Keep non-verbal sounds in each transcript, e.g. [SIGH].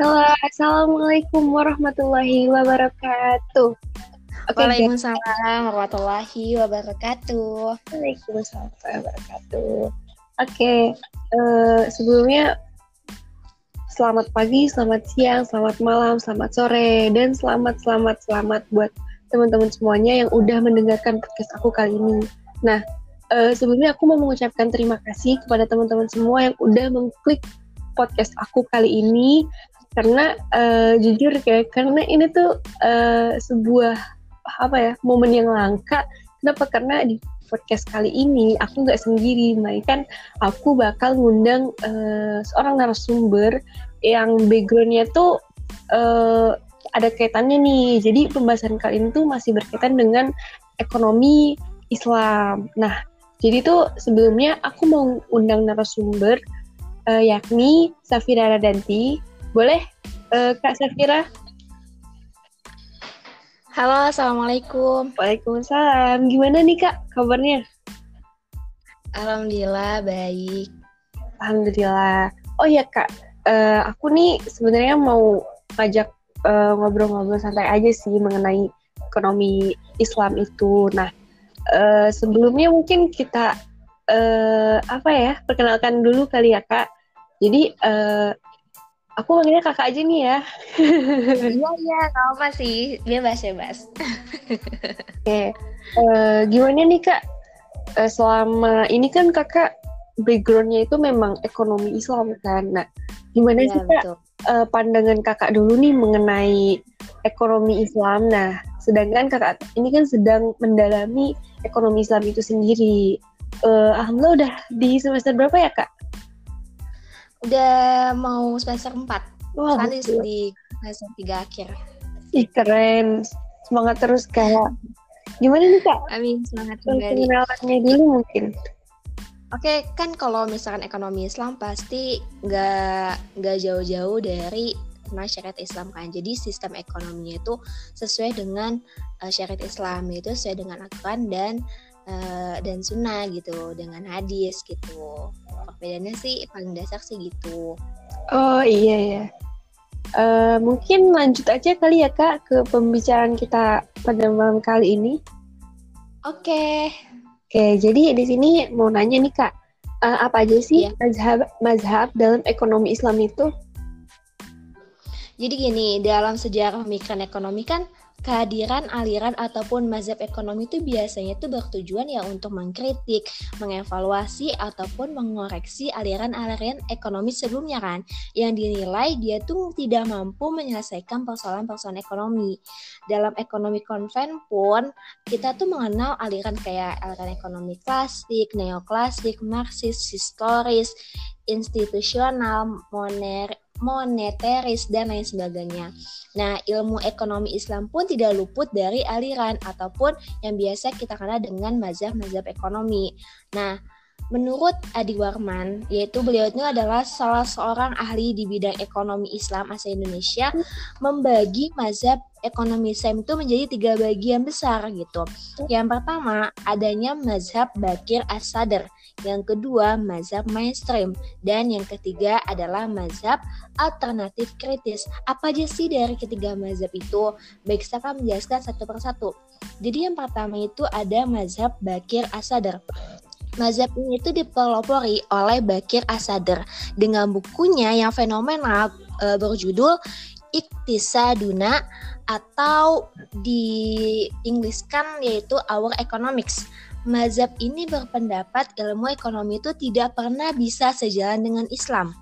Halo, Assalamualaikum warahmatullahi wabarakatuh. Oke, Waalaikumsalam warahmatullahi wabarakatuh. Waalaikumsalam warahmatullahi wabarakatuh. Oke, uh, sebelumnya selamat pagi, selamat siang, selamat malam, selamat sore, dan selamat selamat selamat buat teman-teman semuanya yang udah mendengarkan podcast aku kali ini. Nah, uh, sebelumnya aku mau mengucapkan terima kasih kepada teman-teman semua yang udah mengklik podcast aku kali ini karena uh, jujur kayak karena ini tuh uh, sebuah apa ya momen yang langka. Kenapa? Karena di podcast kali ini aku nggak sendiri melainkan aku bakal ngundang uh, seorang narasumber yang backgroundnya tuh uh, ada kaitannya nih. Jadi pembahasan kali ini tuh masih berkaitan dengan ekonomi Islam. Nah jadi tuh sebelumnya aku mau undang narasumber uh, yakni Safira Radanti boleh, uh, Kak Safira? Halo, Assalamualaikum. Waalaikumsalam. Gimana nih, Kak, kabarnya? Alhamdulillah, baik. Alhamdulillah. Oh ya, Kak. Uh, aku nih sebenarnya mau ngajak ngobrol ngobrol-ngobrol santai aja sih mengenai ekonomi Islam itu. Nah, uh, sebelumnya mungkin kita uh, apa ya perkenalkan dulu kali ya kak. Jadi uh, Aku manggilnya kakak aja nih ya. [LAUGHS] Iya iya, nggak apa sih, bebas bebas. [LAUGHS] Oke, uh, gimana nih kak? Uh, selama ini kan kakak backgroundnya itu memang ekonomi Islam kan. Nah, gimana ya, sih kak uh, pandangan kakak dulu nih mengenai ekonomi Islam? Nah, sedangkan kakak ini kan sedang mendalami ekonomi Islam itu sendiri. Uh, Alhamdulillah udah di semester berapa ya kak? Udah mau semester 4. Wah, Kali di semester 3 akhir. Ih, keren. Semangat terus, Kak. Gimana nih, Kak? Amin, semangat kembali. Dulu mungkin. Oke, kan kalau misalkan ekonomi Islam pasti nggak nggak jauh-jauh dari nah syariat Islam kan. Jadi sistem ekonominya itu sesuai dengan uh, syariat Islam itu sesuai dengan aturan dan uh, dan sunnah gitu dengan hadis gitu. Perbedaannya sih paling dasar sih gitu. Oh iya ya uh, mungkin lanjut aja kali ya kak ke pembicaraan kita pada malam kali ini. Oke. Okay. oke okay, jadi di sini mau nanya nih kak. Uh, apa aja sih yeah. mazhab mazhab dalam ekonomi Islam itu? Jadi gini dalam sejarah pemikiran ekonomi kan kehadiran aliran ataupun mazhab ekonomi itu biasanya itu bertujuan ya untuk mengkritik, mengevaluasi ataupun mengoreksi aliran-aliran ekonomi sebelumnya kan yang dinilai dia tuh tidak mampu menyelesaikan persoalan-persoalan ekonomi. Dalam ekonomi konven pun kita tuh mengenal aliran kayak aliran ekonomi klasik, neoklasik, marxis, historis, institusional, moner, moneteris, dan lain sebagainya. Nah, ilmu ekonomi Islam pun tidak luput dari aliran ataupun yang biasa kita kenal dengan mazhab-mazhab ekonomi. Nah, Menurut Adi Warman, yaitu beliau itu adalah salah seorang ahli di bidang ekonomi Islam asal Indonesia, membagi mazhab ekonomi Islam itu menjadi tiga bagian besar gitu. Yang pertama, adanya mazhab Bakir As-Sadr. Yang kedua, mazhab mainstream. Dan yang ketiga adalah mazhab alternatif kritis. Apa aja sih dari ketiga mazhab itu? Baik, saya akan menjelaskan satu persatu. Jadi yang pertama itu ada mazhab Bakir As-Sadr. Mazhab ini itu dipelopori oleh Bakir Asadr dengan bukunya yang fenomenal e, berjudul Iktisaduna atau di Inggriskan yaitu Our Economics. Mazhab ini berpendapat ilmu ekonomi itu tidak pernah bisa sejalan dengan Islam.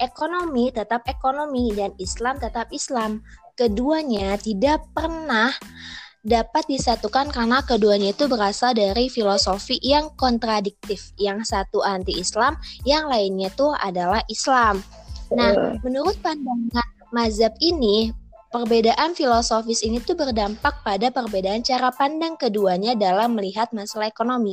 Ekonomi tetap ekonomi dan Islam tetap Islam. Keduanya tidak pernah dapat disatukan karena keduanya itu berasal dari filosofi yang kontradiktif. Yang satu anti-Islam, yang lainnya itu adalah Islam. Nah, menurut pandangan mazhab ini, Perbedaan filosofis ini tuh berdampak pada perbedaan cara pandang keduanya dalam melihat masalah ekonomi.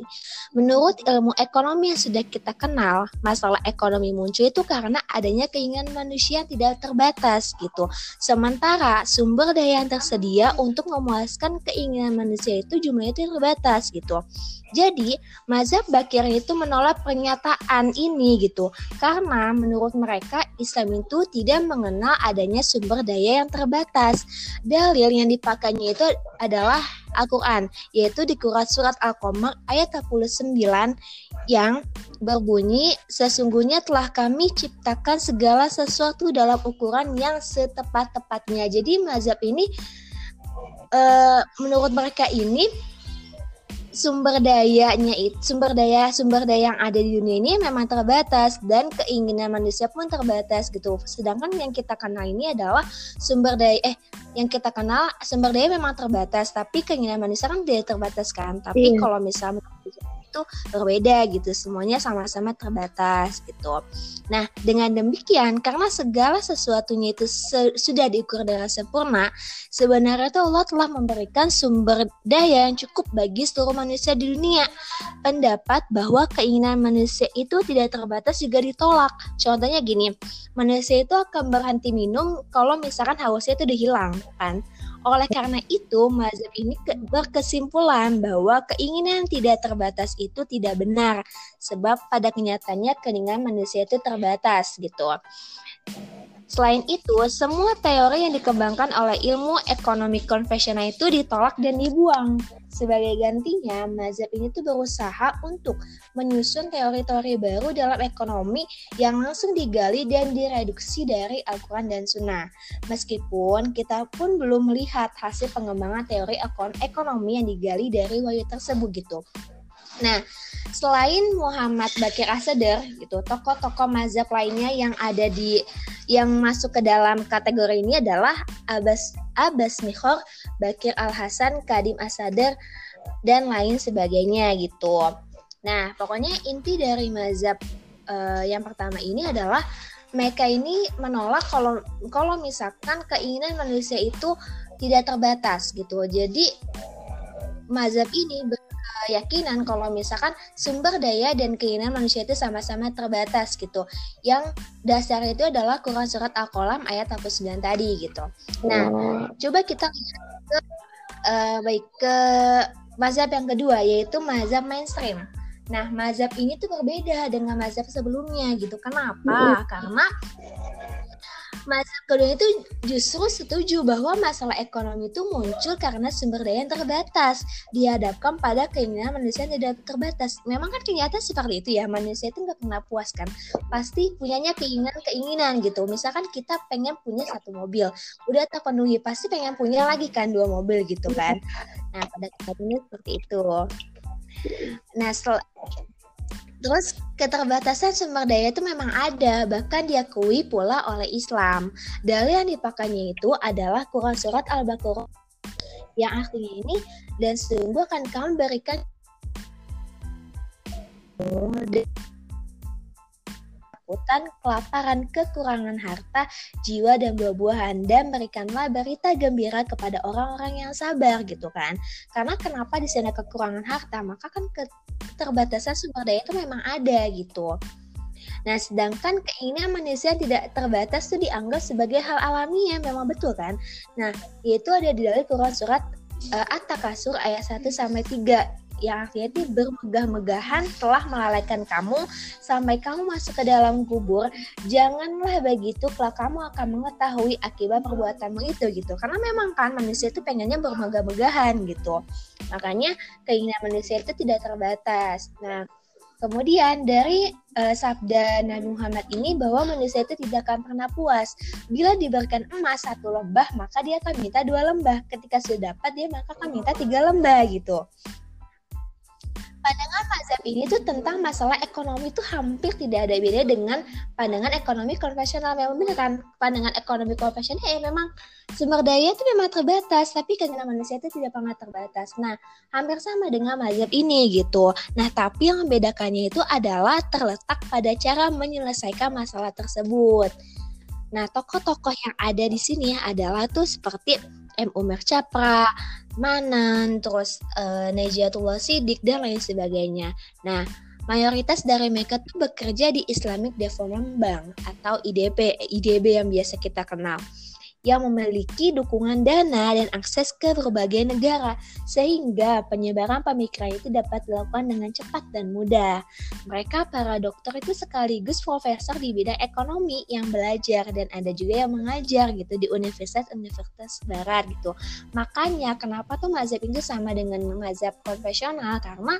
Menurut ilmu ekonomi yang sudah kita kenal, masalah ekonomi muncul itu karena adanya keinginan manusia yang tidak terbatas gitu. Sementara sumber daya yang tersedia untuk memuaskan keinginan manusia itu jumlahnya itu terbatas gitu. Jadi, mazhab Bakir itu menolak pernyataan ini gitu. Karena menurut mereka Islam itu tidak mengenal adanya sumber daya yang terbatas. Dalil yang dipakainya itu adalah Al-Quran, yaitu di surat Al-Qamar ayat 49 yang berbunyi, Sesungguhnya telah kami ciptakan segala sesuatu dalam ukuran yang setepat-tepatnya. Jadi mazhab ini, uh, menurut mereka ini, sumber dayanya itu sumber daya sumber daya yang ada di dunia ini memang terbatas dan keinginan manusia pun terbatas gitu. Sedangkan yang kita kenal ini adalah sumber daya eh yang kita kenal sumber daya memang terbatas tapi keinginan manusia kan tidak terbatas kan. Tapi yeah. kalau misalnya itu berbeda gitu semuanya sama-sama terbatas gitu. Nah dengan demikian karena segala sesuatunya itu se sudah diukur dengan sempurna sebenarnya itu Allah telah memberikan sumber daya yang cukup bagi seluruh manusia di dunia. Pendapat bahwa keinginan manusia itu tidak terbatas juga ditolak. Contohnya gini manusia itu akan berhenti minum kalau misalkan hausnya itu hilang kan oleh karena itu, mazhab ini berkesimpulan bahwa keinginan tidak terbatas itu tidak benar, sebab pada kenyataannya keinginan manusia itu terbatas gitu. Selain itu, semua teori yang dikembangkan oleh ilmu ekonomi konvensional itu ditolak dan dibuang. Sebagai gantinya, mazhab ini tuh berusaha untuk menyusun teori-teori baru dalam ekonomi yang langsung digali dan direduksi dari Al-Quran dan Sunnah. Meskipun kita pun belum melihat hasil pengembangan teori ekonomi yang digali dari wahyu tersebut gitu. Nah, selain Muhammad Bakir Asadar gitu, tokoh-tokoh mazhab lainnya yang ada di yang masuk ke dalam kategori ini adalah Abbas Abbas Mihor, Bakir Al Hasan, Kadim Asadar dan lain sebagainya gitu. Nah, pokoknya inti dari mazhab uh, yang pertama ini adalah mereka ini menolak kalau kalau misalkan keinginan manusia itu tidak terbatas gitu. Jadi mazhab ini keyakinan kalau misalkan sumber daya dan keinginan manusia itu sama-sama terbatas gitu. Yang dasar itu adalah Quran surat Al-Qalam ayat 49 tadi gitu. Nah, oh. coba kita lihat ke uh, baik ke mazhab yang kedua yaitu mazhab mainstream. Nah, mazhab ini tuh berbeda dengan mazhab sebelumnya gitu. Kenapa? Karena mazhab kedua itu justru setuju bahwa masalah ekonomi itu muncul karena sumber daya yang terbatas dihadapkan pada keinginan manusia yang tidak terbatas. Memang kan kenyataan seperti itu ya, manusia itu nggak pernah puas kan. Pasti punyanya keinginan-keinginan gitu. Misalkan kita pengen punya satu mobil, udah terpenuhi, pasti pengen punya lagi kan dua mobil gitu kan. Nah, pada kenyataannya seperti itu. Nah, Terus keterbatasan sumber daya itu memang ada, bahkan diakui pula oleh Islam. Dalil yang dipakainya itu adalah Quran Surat Al-Baqarah yang artinya ini dan sungguh akan kamu berikan ketakutan, kelaparan, kekurangan harta, jiwa dan buah-buahan dan berikanlah berita gembira kepada orang-orang yang sabar gitu kan. Karena kenapa di sana kekurangan harta? Maka kan keterbatasan sumber daya itu memang ada gitu. Nah, sedangkan keinginan manusia tidak terbatas itu dianggap sebagai hal alami yang memang betul kan? Nah, itu ada di dalam Quran surat uh, At-Takasur ayat 1 sampai 3 yang artinya itu bermegah-megahan telah melalaikan kamu sampai kamu masuk ke dalam kubur. Janganlah begitu kalau kamu akan mengetahui akibat perbuatanmu itu gitu. Karena memang kan manusia itu pengennya bermegah-megahan gitu. Makanya keinginan manusia itu tidak terbatas. Nah Kemudian dari uh, sabda Nabi Muhammad ini bahwa manusia itu tidak akan pernah puas. Bila diberikan emas satu lembah, maka dia akan minta dua lembah. Ketika sudah dapat, dia maka akan minta tiga lembah gitu pandangan mazhab ini tuh tentang masalah ekonomi itu hampir tidak ada beda dengan pandangan ekonomi konvensional. Memang benar kan pandangan ekonomi konvensional ya memang sumber daya itu memang terbatas, tapi keinginan manusia itu tidak pernah terbatas. Nah, hampir sama dengan mazhab ini gitu. Nah, tapi yang membedakannya itu adalah terletak pada cara menyelesaikan masalah tersebut. Nah, tokoh-tokoh yang ada di sini adalah tuh seperti M. Umar Capra, Manan, terus uh, Najatullah Sidik, dan lain sebagainya. Nah, mayoritas dari mereka tuh bekerja di Islamic Development Bank atau IDB, IDB yang biasa kita kenal yang memiliki dukungan dana dan akses ke berbagai negara, sehingga penyebaran pemikiran itu dapat dilakukan dengan cepat dan mudah. Mereka para dokter itu sekaligus profesor di bidang ekonomi yang belajar dan ada juga yang mengajar gitu di universitas-universitas barat gitu. Makanya kenapa tuh mazhab itu sama dengan mazhab konvensional karena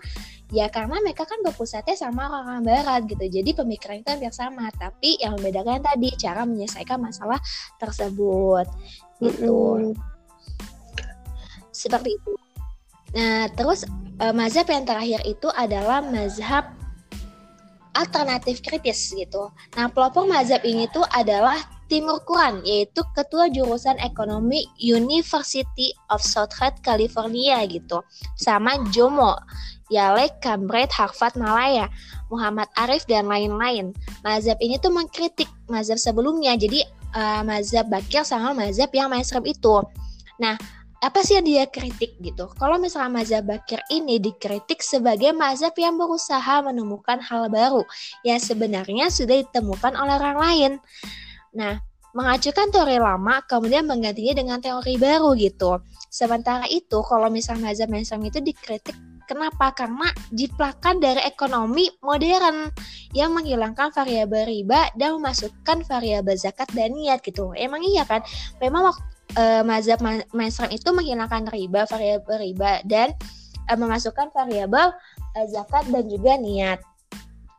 ya karena mereka kan berpusatnya sama orang-orang barat gitu. Jadi pemikiran itu hampir sama, tapi yang membedakan tadi cara menyelesaikan masalah tersebut tersebut gitu mm. seperti itu nah terus uh, mazhab yang terakhir itu adalah mazhab alternatif kritis gitu nah pelopor mazhab ini tuh adalah Timur Quran yaitu ketua jurusan ekonomi University of Southern California gitu sama Jomo Yale, Cambridge, Harvard, Malaya, Muhammad Arif dan lain-lain. Mazhab ini tuh mengkritik mazhab sebelumnya. Jadi uh, mazhab Bakir sama mazhab yang mainstream itu. Nah, apa sih yang dia kritik gitu? Kalau misalnya mazhab Bakir ini dikritik sebagai mazhab yang berusaha menemukan hal baru yang sebenarnya sudah ditemukan oleh orang lain. Nah, mengajukan teori lama kemudian menggantinya dengan teori baru gitu. Sementara itu, kalau misalnya mazhab mainstream itu dikritik Kenapa? Karena jiplakan dari ekonomi modern yang menghilangkan variabel riba dan memasukkan variabel zakat dan niat gitu. Emang iya kan? Memang waktu uh, mazhab mainstream itu menghilangkan riba, variabel riba dan uh, memasukkan variabel uh, zakat dan juga niat.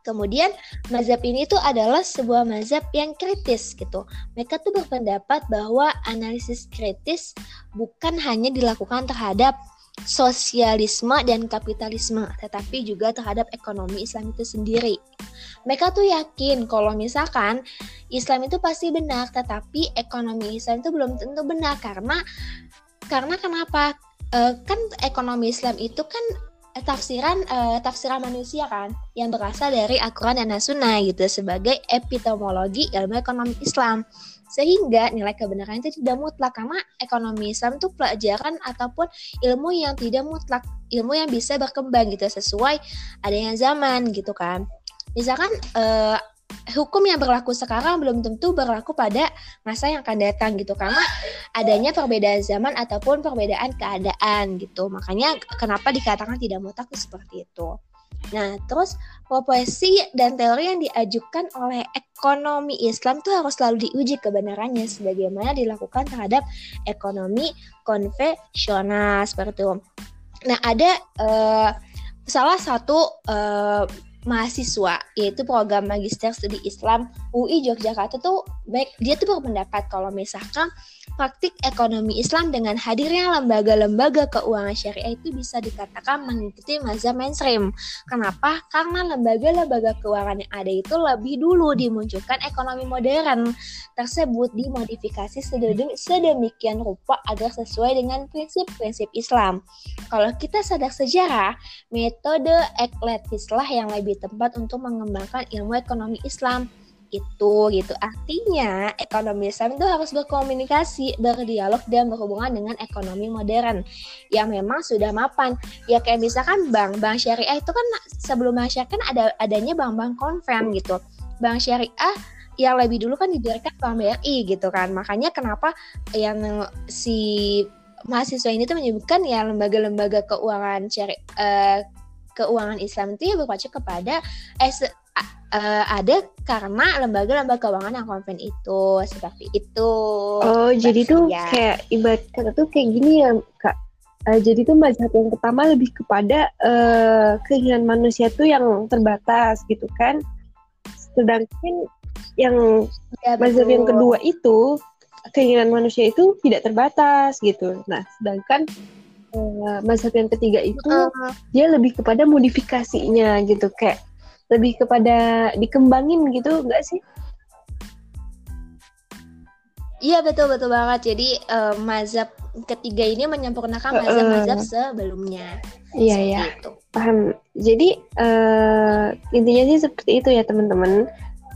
Kemudian mazhab ini tuh adalah sebuah mazhab yang kritis gitu. Mereka tuh berpendapat bahwa analisis kritis bukan hanya dilakukan terhadap sosialisme dan kapitalisme, tetapi juga terhadap ekonomi Islam itu sendiri. Mereka tuh yakin kalau misalkan Islam itu pasti benar, tetapi ekonomi Islam itu belum tentu benar karena karena kenapa? E, kan ekonomi Islam itu kan tafsiran e, tafsiran manusia kan yang berasal dari Al-Qur'an dan As-Sunnah gitu sebagai epitomologi ilmu ekonomi Islam sehingga nilai kebenaran itu tidak mutlak karena ekonomi Islam itu pelajaran ataupun ilmu yang tidak mutlak ilmu yang bisa berkembang gitu sesuai adanya zaman gitu kan. Misalkan eh, hukum yang berlaku sekarang belum tentu berlaku pada masa yang akan datang gitu karena adanya perbedaan zaman ataupun perbedaan keadaan gitu. Makanya kenapa dikatakan tidak mutlak seperti itu Nah, terus profesi dan teori yang diajukan oleh ekonomi Islam itu harus selalu diuji kebenarannya sebagaimana dilakukan terhadap ekonomi konvensional seperti itu. Nah, ada uh, salah satu uh, mahasiswa yaitu program magister studi Islam UI Yogyakarta tuh baik dia tuh berpendapat kalau misalkan praktik ekonomi Islam dengan hadirnya lembaga-lembaga keuangan syariah itu bisa dikatakan mengikuti mazhab mainstream. Kenapa? Karena lembaga-lembaga keuangan yang ada itu lebih dulu dimunculkan ekonomi modern tersebut dimodifikasi sedemikian rupa agar sesuai dengan prinsip-prinsip Islam. Kalau kita sadar sejarah, metode ekletislah yang lebih tepat untuk mengembangkan ilmu ekonomi Islam itu gitu. Artinya ekonomi Islam itu harus berkomunikasi, berdialog dan berhubungan dengan ekonomi modern yang memang sudah mapan. Ya kayak misalkan bank, bank syariah itu kan sebelum bank syariah kan ada adanya bank-bank konven gitu. Bank syariah yang lebih dulu kan didirikan Bank BRI gitu kan. Makanya kenapa yang si mahasiswa ini tuh menyebutkan ya lembaga-lembaga keuangan syariah uh, keuangan Islam itu ya berpacu kepada eh uh, ada karena lembaga-lembaga keuangan yang konven itu seperti itu. Oh, jadi tuh ya. kayak ibarat kata tuh kayak gini ya, Kak. Uh, jadi tuh mazhab yang pertama lebih kepada uh, keinginan manusia tuh yang terbatas gitu kan. Sedangkan yang ya, mazhab yang kedua itu keinginan manusia itu tidak terbatas gitu. Nah, sedangkan uh, mazhab yang ketiga itu uh. dia lebih kepada modifikasinya gitu kayak lebih kepada dikembangin gitu enggak sih? Iya betul betul banget. Jadi uh, mazhab ketiga ini menyempurnakan mazhab-mazhab uh, sebelumnya. Iya iya. Paham. Jadi uh, intinya sih seperti itu ya teman-teman.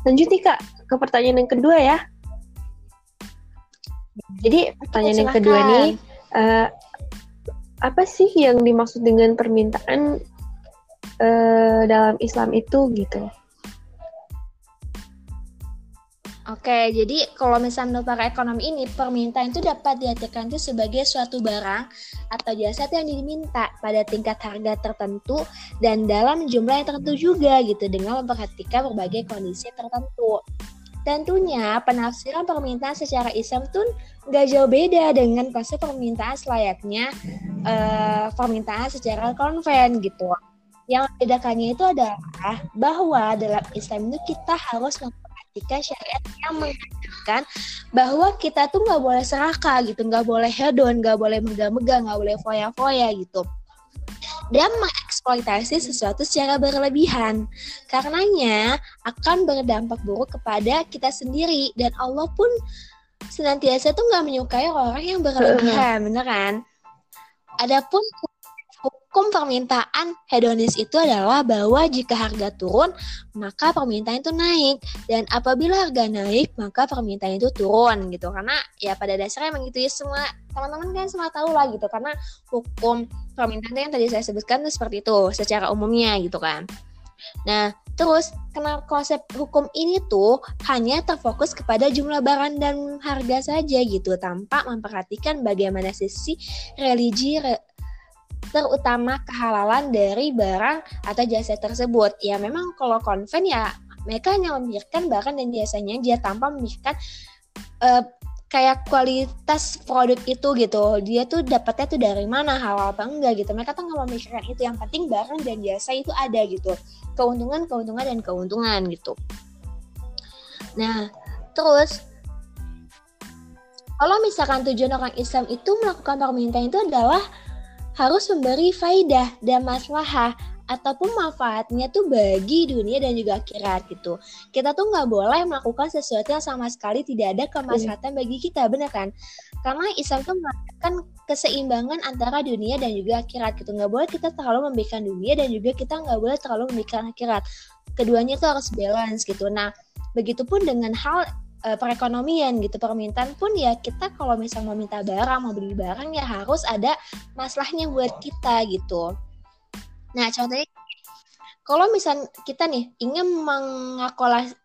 Lanjut nih kak ke pertanyaan yang kedua ya. Jadi pertanyaan yang kedua nih, uh, apa sih yang dimaksud dengan permintaan uh, dalam Islam itu gitu? Oke, jadi kalau misalnya menurut para ekonomi ini, permintaan itu dapat diartikan itu sebagai suatu barang atau jasa yang diminta pada tingkat harga tertentu dan dalam jumlah yang tertentu juga gitu dengan memperhatikan berbagai kondisi tertentu. Tentunya penafsiran permintaan secara Islam tuh nggak jauh beda dengan konsep permintaan selayaknya uh, permintaan secara konven gitu. Yang membedakannya itu adalah bahwa dalam Islam itu kita harus ketika syariat yang mengatakan bahwa kita tuh nggak boleh serakah gitu, nggak boleh hedon, nggak boleh megah-megah, nggak boleh foya-foya gitu dan mengeksploitasi sesuatu secara berlebihan. Karenanya akan berdampak buruk kepada kita sendiri dan Allah pun senantiasa tuh nggak menyukai orang yang berlebihan, bener kan? Adapun hukum permintaan hedonis itu adalah bahwa jika harga turun, maka permintaan itu naik. Dan apabila harga naik, maka permintaan itu turun gitu. Karena ya pada dasarnya emang gitu ya semua teman-teman kan semua tahu lah gitu. Karena hukum permintaan yang tadi saya sebutkan itu seperti itu secara umumnya gitu kan. Nah, terus kenapa konsep hukum ini tuh hanya terfokus kepada jumlah barang dan harga saja gitu tanpa memperhatikan bagaimana sisi religi re terutama kehalalan dari barang atau jasa tersebut. Ya memang kalau konven ya mereka hanya memikirkan barang dan jasanya dia tanpa memikirkan uh, kayak kualitas produk itu gitu. Dia tuh dapatnya tuh dari mana halal apa enggak gitu. Mereka tuh nggak memikirkan itu. Yang penting barang dan jasa itu ada gitu. Keuntungan, keuntungan dan keuntungan gitu. Nah, terus kalau misalkan tujuan orang Islam itu melakukan permintaan itu adalah harus memberi faidah dan maslahah ataupun manfaatnya tuh bagi dunia dan juga akhirat gitu. Kita tuh nggak boleh melakukan sesuatu yang sama sekali tidak ada kemaslahatan yeah. bagi kita, benar kan? Karena Islam tuh mengatakan keseimbangan antara dunia dan juga akhirat gitu. Nggak boleh kita terlalu memberikan dunia dan juga kita nggak boleh terlalu memberikan akhirat. Keduanya tuh harus balance gitu. Nah, begitupun dengan hal uh, perekonomian gitu permintaan pun ya kita kalau misal mau minta barang mau beli barang ya harus ada masalahnya buat kita gitu. Nah contohnya kalau misal kita nih ingin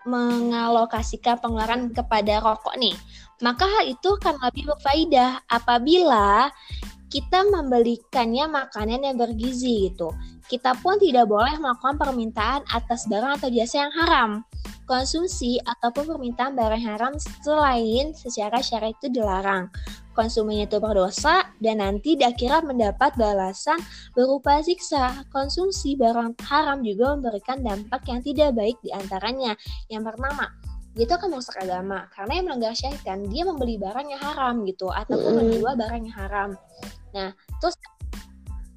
mengalokasikan pengeluaran kepada rokok nih, maka hal itu akan lebih berfaedah apabila kita membelikannya makanan yang bergizi gitu. Kita pun tidak boleh melakukan permintaan atas barang atau jasa yang haram konsumsi ataupun permintaan barang haram selain secara syariat itu dilarang. Konsumennya itu berdosa dan nanti di akhirat mendapat balasan berupa siksa. Konsumsi barang haram juga memberikan dampak yang tidak baik di antaranya. Yang pertama, dia itu akan merusak agama karena yang melanggar syariat kan dia membeli barang yang haram gitu ataupun menjual barang yang haram. Nah, terus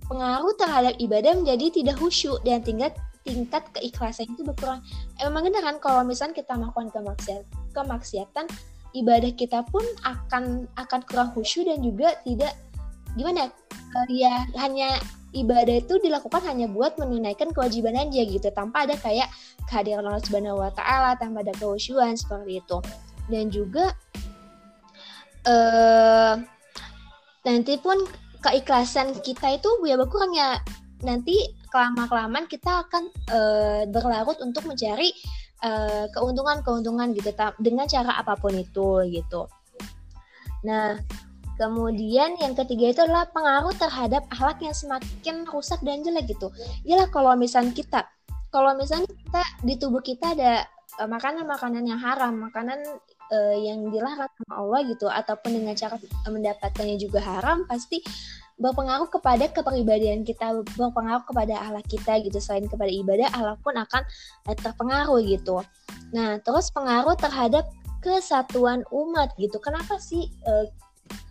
pengaruh terhadap ibadah menjadi tidak khusyuk dan tingkat tingkat keikhlasan itu berkurang. Emang benar kan kalau misalnya kita melakukan kemaksiatan, kemaksiatan ibadah kita pun akan akan kurang khusyuk dan juga tidak gimana uh, ya hanya ibadah itu dilakukan hanya buat menunaikan kewajiban aja gitu tanpa ada kayak kehadiran Allah Subhanahu wa taala tanpa ada kehusyuan seperti itu. Dan juga uh, nanti pun keikhlasan kita itu ya berkurang ya nanti kelama kelamaan kita akan uh, berlarut untuk mencari uh, keuntungan-keuntungan gitu dengan cara apa pun itu gitu. Nah, kemudian yang ketiga itu adalah pengaruh terhadap akhlak yang semakin rusak dan jelek gitu. Yalah kalau misalnya kita kalau misalnya kita di tubuh kita ada makanan-makanan uh, yang haram, makanan uh, yang dilarang sama Allah gitu ataupun dengan cara mendapatkannya juga haram pasti berpengaruh kepada kepribadian kita, berpengaruh kepada Allah kita gitu. Selain kepada ibadah, Allah pun akan eh, terpengaruh gitu. Nah, terus pengaruh terhadap kesatuan umat gitu. Kenapa sih uh,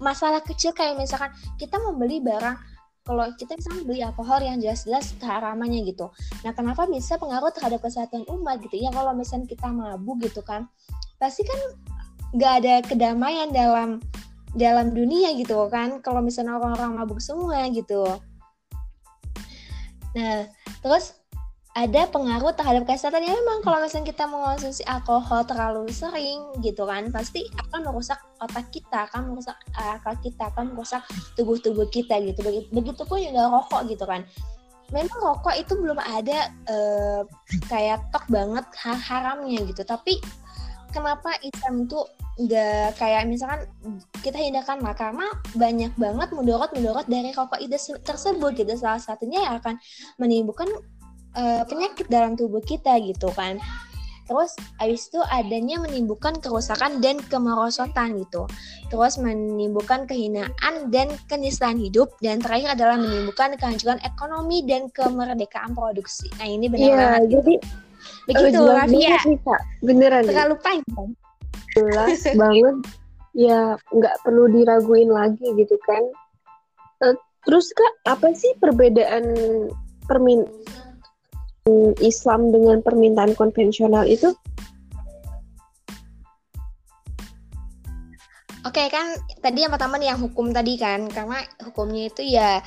masalah kecil kayak misalkan kita membeli barang kalau kita misalnya beli alkohol yang jelas-jelas keharamannya gitu. Nah, kenapa bisa pengaruh terhadap kesatuan umat gitu? Ya kalau misalnya kita mabuk gitu kan, pasti kan nggak ada kedamaian dalam dalam dunia gitu kan. Kalau misalnya orang-orang mabuk semua gitu. Nah terus ada pengaruh terhadap kesehatan. Ya memang kalau misalnya kita mengonsumsi alkohol terlalu sering gitu kan pasti akan merusak otak kita akan merusak akal kita akan merusak tubuh-tubuh kita gitu. Begitu pun juga rokok gitu kan. Memang rokok itu belum ada uh, kayak tok banget haramnya gitu. Tapi kenapa Islam itu nggak kayak misalkan kita hindarkan lah karena banyak banget mudorot-mudorot dari rokok itu tersebut gitu. Salah satunya yang akan menimbulkan uh, penyakit dalam tubuh kita gitu kan. Terus habis itu adanya menimbulkan kerusakan dan kemerosotan gitu. Terus menimbulkan kehinaan dan kenistaan hidup. Dan terakhir adalah menimbulkan kehancuran ekonomi dan kemerdekaan produksi. Nah ini benar yeah, banget jadi begitu oh, Rafia beneran terlalu panjang. Jelas banget. Ya nggak perlu diraguin lagi gitu kan. Uh, terus kak apa sih perbedaan permin Islam dengan permintaan konvensional itu? Oke kan tadi yang pertama nih yang hukum tadi kan. Karena hukumnya itu ya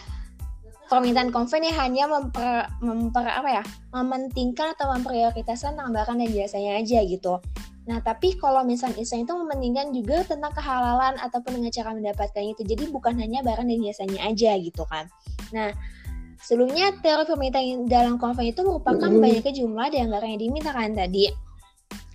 permintaan konven ya hanya memper, memper apa ya mementingkan atau memprioritaskan tambahan dan jasanya aja gitu. Nah tapi kalau misalnya Islam itu mementingkan juga tentang kehalalan ataupun dengan cara mendapatkannya itu jadi bukan hanya barang dan jasanya aja gitu kan. Nah Sebelumnya teori permintaan dalam konven itu merupakan mm. banyaknya jumlah dan anggaran yang dimintakan tadi.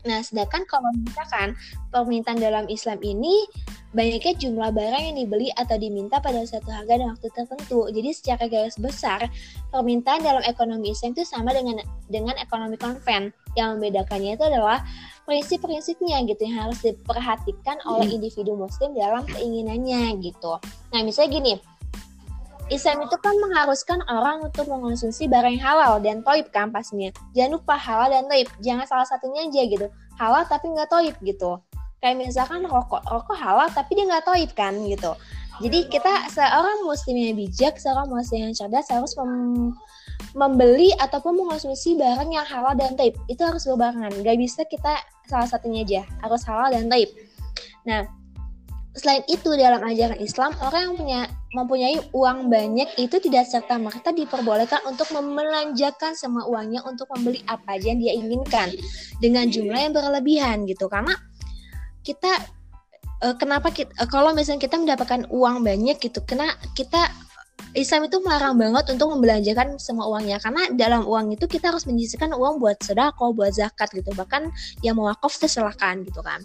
Nah, sedangkan kalau misalkan permintaan dalam Islam ini banyaknya jumlah barang yang dibeli atau diminta pada suatu harga dan waktu tertentu. Jadi secara garis besar, permintaan dalam ekonomi Islam itu sama dengan dengan ekonomi konven. Yang membedakannya itu adalah prinsip-prinsipnya gitu yang harus diperhatikan oleh individu muslim dalam keinginannya gitu. Nah, misalnya gini, Islam itu kan mengharuskan orang untuk mengonsumsi barang yang halal dan toib kan pastinya. Jangan lupa halal dan toib. Jangan salah satunya aja gitu. Halal tapi nggak toib gitu. Kayak misalkan rokok, rokok halal tapi dia nggak toib kan gitu. Jadi kita seorang muslim yang bijak, seorang muslim yang cerdas harus mem membeli ataupun mengonsumsi barang yang halal dan toib. Itu harus berbarengan. Gak bisa kita salah satunya aja. Harus halal dan toib. Nah, Selain itu dalam ajaran Islam, orang yang punya mempunyai uang banyak itu tidak serta merta diperbolehkan untuk memelanjakan semua uangnya untuk membeli apa aja yang dia inginkan dengan jumlah yang berlebihan gitu. Karena kita uh, kenapa kita uh, kalau misalnya kita mendapatkan uang banyak gitu, kena kita Islam itu melarang banget untuk membelanjakan semua uangnya karena dalam uang itu kita harus menyisihkan uang buat sedekah, buat zakat gitu. Bahkan yang mewakaf tersilakan gitu kan.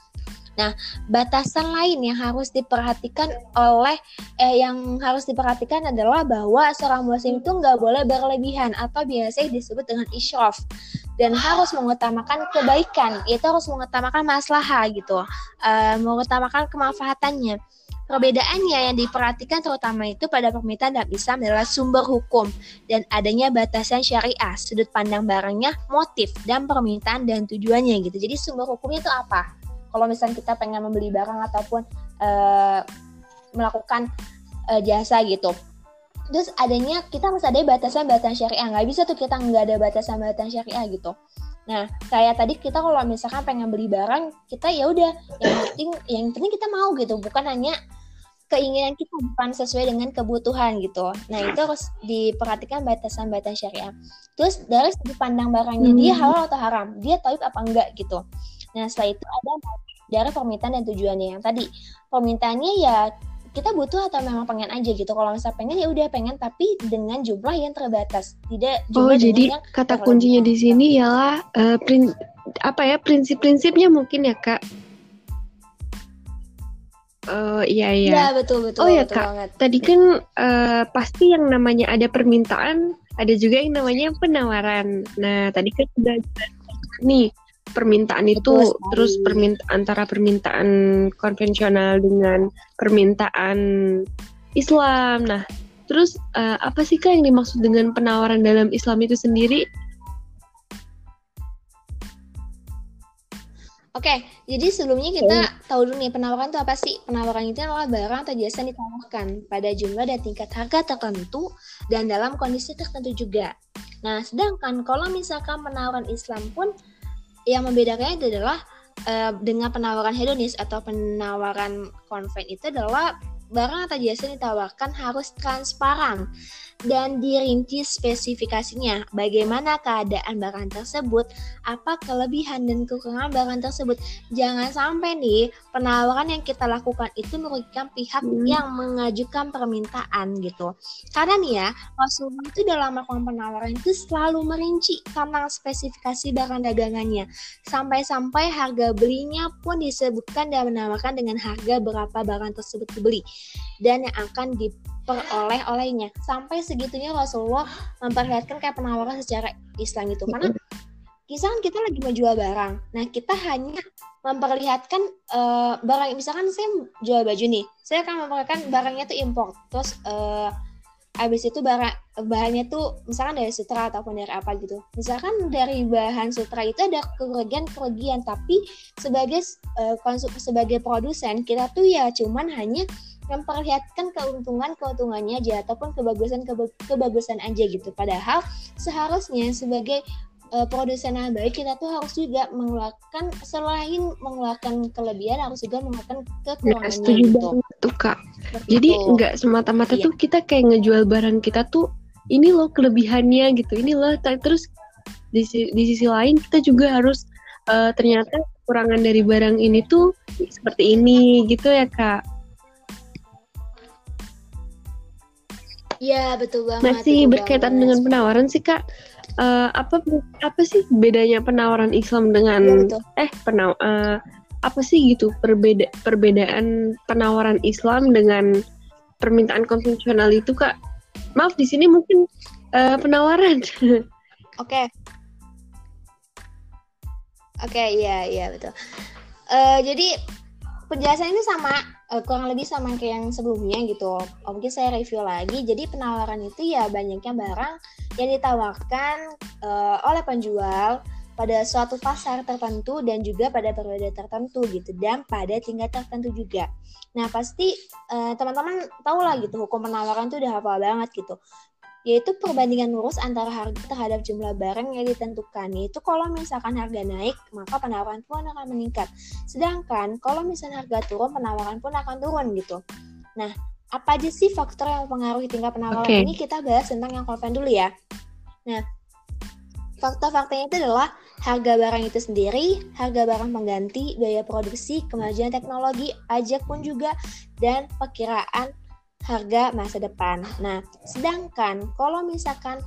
Nah, batasan lain yang harus diperhatikan oleh eh yang harus diperhatikan adalah bahwa seorang muslim itu nggak boleh berlebihan atau biasa disebut dengan israf dan harus mengutamakan kebaikan. Itu harus mengutamakan maslahah gitu, uh, mengutamakan kemanfaatannya. Perbedaannya yang diperhatikan terutama itu pada permintaan dalam Islam adalah sumber hukum dan adanya batasan syariah, sudut pandang barangnya, motif, dan permintaan dan tujuannya gitu. Jadi sumber hukumnya itu apa? Kalau misalnya kita pengen membeli barang ataupun uh, melakukan uh, jasa gitu terus adanya kita harus ada batasan-batasan syariah nggak bisa tuh kita nggak ada batasan-batasan syariah gitu nah kayak tadi kita kalau misalkan pengen beli barang kita ya udah yang penting yang penting kita mau gitu bukan hanya keinginan kita bukan sesuai dengan kebutuhan gitu. Nah itu harus diperhatikan batasan-batasan syariah. Terus dari segi pandang barangnya hmm. dia halal atau haram, dia tahu apa enggak gitu. Nah setelah itu ada dari permintaan dan tujuannya yang tadi permintaannya ya kita butuh atau memang pengen aja gitu kalau misalnya pengen ya udah pengen tapi dengan jumlah yang terbatas tidak oh jadi kata kuncinya di sini ialah uh, prin apa ya prinsip-prinsipnya mungkin ya kak Oh uh, iya iya. Ya betul betul. Oh ya betul kak. Banget. Tadi kan uh, pasti yang namanya ada permintaan, ada juga yang namanya penawaran. Nah tadi kan sudah nih permintaan itu terus permintaan antara permintaan konvensional dengan permintaan Islam. Nah, terus uh, apa sih kak yang dimaksud dengan penawaran dalam Islam itu sendiri? Oke, jadi sebelumnya kita okay. tahu dulu nih penawaran itu apa sih? Penawaran itu adalah barang atau jasa yang ditawarkan pada jumlah dan tingkat harga tertentu dan dalam kondisi tertentu juga. Nah, sedangkan kalau misalkan penawaran Islam pun yang membedakannya adalah uh, dengan penawaran hedonis atau penawaran konven itu adalah barang atau jasa yang ditawarkan harus transparan dan dirinci spesifikasinya, bagaimana keadaan barang tersebut, apa kelebihan dan kekurangan barang tersebut. Jangan sampai nih penawaran yang kita lakukan itu merugikan pihak hmm. yang mengajukan permintaan gitu. Karena nih ya, Rasulullah itu dalam melakukan penawaran itu selalu merinci tentang spesifikasi barang dagangannya. Sampai-sampai harga belinya pun disebutkan dan menawarkan dengan harga berapa barang tersebut dibeli dan yang akan di peroleh olehnya sampai segitunya Rasulullah memperlihatkan kayak penawaran secara Islam itu karena kisah kan kita lagi menjual barang. Nah kita hanya memperlihatkan uh, barang misalkan saya jual baju nih saya akan memperlihatkan barangnya itu import. Terus uh, abis itu barang bahannya tuh misalkan dari sutra ataupun dari apa gitu. Misalkan dari bahan sutra itu ada kerugian kerugian tapi sebagai uh, konsum sebagai produsen kita tuh ya cuman hanya memperlihatkan keuntungan-keuntungannya aja ataupun kebagusan kebagusan aja gitu. Padahal seharusnya sebagai uh, produsen yang baik kita tuh harus juga mengeluarkan selain mengeluarkan kelebihan harus juga mengeluarkan kekurangannya ya, setuju gitu. banget tuh kak. Seperti Jadi nggak semata-mata iya. tuh kita kayak ngejual barang kita tuh ini loh kelebihannya gitu. Ini loh terus di, di sisi lain kita juga harus uh, ternyata kekurangan dari barang ini tuh seperti ini gitu ya kak. Iya betul banget. Masih betul berkaitan banget. dengan penawaran sih kak. Uh, apa apa sih bedanya penawaran Islam dengan ya, eh penaw uh, apa sih gitu perbeda perbedaan penawaran Islam dengan permintaan konvensional itu kak? Maaf di sini mungkin uh, penawaran. [LAUGHS] Oke. Oke okay, iya iya betul. Uh, jadi penjelasan ini sama uh, kurang lebih sama kayak yang sebelumnya gitu. Oh, mungkin saya review lagi. Jadi penawaran itu ya banyaknya barang yang ditawarkan uh, oleh penjual pada suatu pasar tertentu dan juga pada periode tertentu gitu dan pada tingkat tertentu juga. Nah pasti uh, teman-teman tahu lah gitu hukum penawaran itu udah hafal banget gitu yaitu perbandingan lurus antara harga terhadap jumlah barang yang ditentukan. Yaitu kalau misalkan harga naik, maka penawaran pun akan meningkat. Sedangkan kalau misalkan harga turun, penawaran pun akan turun gitu. Nah, apa aja sih faktor yang mempengaruhi tingkat penawaran okay. ini? Kita bahas tentang yang konven dulu ya. Nah, faktor-faktornya itu adalah harga barang itu sendiri, harga barang pengganti, biaya produksi, kemajuan teknologi, pajak pun juga, dan perkiraan harga masa depan. Nah, sedangkan kalau misalkan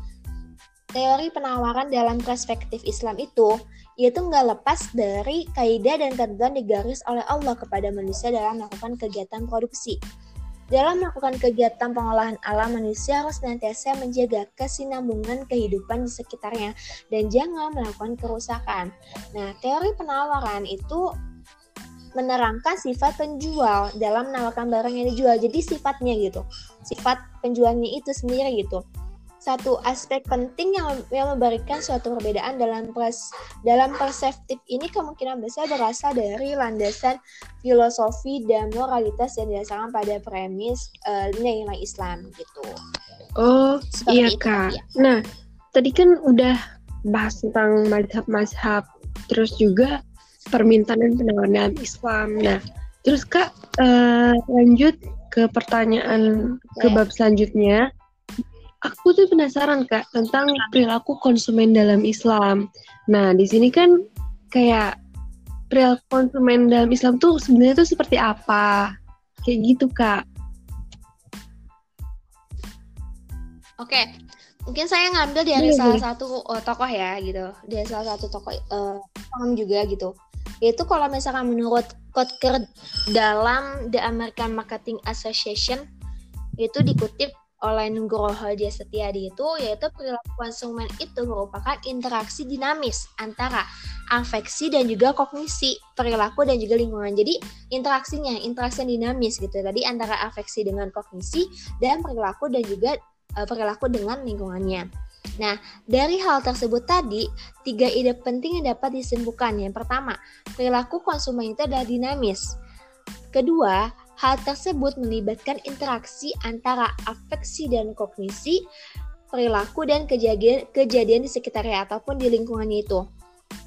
teori penawaran dalam perspektif Islam itu yaitu nggak lepas dari kaidah dan ketentuan digaris oleh Allah kepada manusia dalam melakukan kegiatan produksi. Dalam melakukan kegiatan pengolahan alam, manusia harus senantiasa menjaga kesinambungan kehidupan di sekitarnya dan jangan melakukan kerusakan. Nah, teori penawaran itu menerangkan sifat penjual dalam menawarkan barang yang dijual. Jadi sifatnya gitu, sifat penjualnya itu sendiri gitu. Satu aspek penting yang, yang memberikan suatu perbedaan dalam pers, dalam perseptif ini kemungkinan besar berasal dari landasan filosofi dan moralitas yang didasarkan pada premis uh, nilai Islam gitu. Oh Seperti iya itu, kak. Ya. Nah tadi kan udah bahas tentang mazhab-mazhab, terus juga permintaan dan penawaran dalam Islam. Nah, terus Kak uh, lanjut ke pertanyaan ke bab selanjutnya. Aku tuh penasaran Kak tentang perilaku konsumen dalam Islam. Nah, di sini kan kayak perilaku konsumen dalam Islam tuh sebenarnya tuh seperti apa? Kayak gitu Kak. Oke, mungkin saya ngambil dari ya, salah satu oh, tokoh ya gitu, dari salah satu tokoh uh, juga gitu yaitu kalau misalkan menurut Kotker dalam The American Marketing Association itu dikutip oleh Nugroho Dia Setiadi itu yaitu perilaku konsumen itu merupakan interaksi dinamis antara afeksi dan juga kognisi perilaku dan juga lingkungan. Jadi interaksinya interaksi yang dinamis gitu. Tadi antara afeksi dengan kognisi dan perilaku dan juga uh, perilaku dengan lingkungannya Nah, dari hal tersebut tadi, tiga ide penting yang dapat disembuhkan. Yang pertama, perilaku konsumen itu adalah dinamis. Kedua, hal tersebut melibatkan interaksi antara afeksi dan kognisi, perilaku dan kejadian, kejadian di sekitarnya ataupun di lingkungannya itu.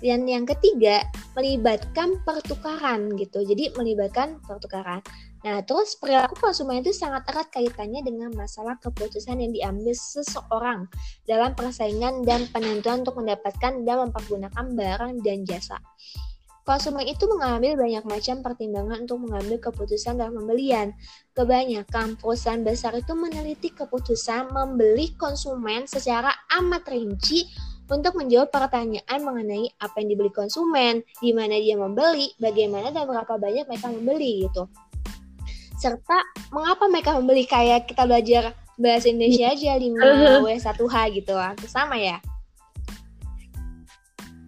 Dan yang ketiga, melibatkan pertukaran gitu. Jadi melibatkan pertukaran. Nah, terus perilaku konsumen itu sangat erat kaitannya dengan masalah keputusan yang diambil seseorang dalam persaingan dan penentuan untuk mendapatkan dan mempergunakan barang dan jasa. Konsumen itu mengambil banyak macam pertimbangan untuk mengambil keputusan dalam pembelian. Kebanyakan perusahaan besar itu meneliti keputusan membeli konsumen secara amat rinci untuk menjawab pertanyaan mengenai apa yang dibeli konsumen, di mana dia membeli, bagaimana dan berapa banyak mereka membeli gitu serta mengapa mereka membeli kayak kita belajar bahasa Indonesia aja [LAUGHS] 5 W1H gitu lah. Sama ya?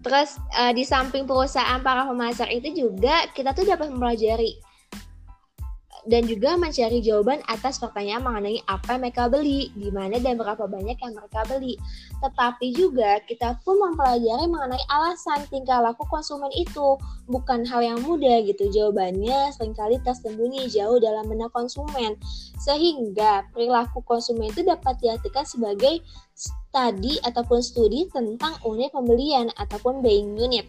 Terus uh, di samping perusahaan para pemasar itu juga kita tuh dapat mempelajari dan juga mencari jawaban atas pertanyaan mengenai apa yang mereka beli, di mana dan berapa banyak yang mereka beli. Tetapi juga kita pun mempelajari mengenai alasan tingkah laku konsumen itu. Bukan hal yang mudah gitu, jawabannya sering kali tersembunyi jauh dalam benak konsumen. Sehingga perilaku konsumen itu dapat diartikan sebagai studi ataupun studi tentang unit pembelian ataupun buying unit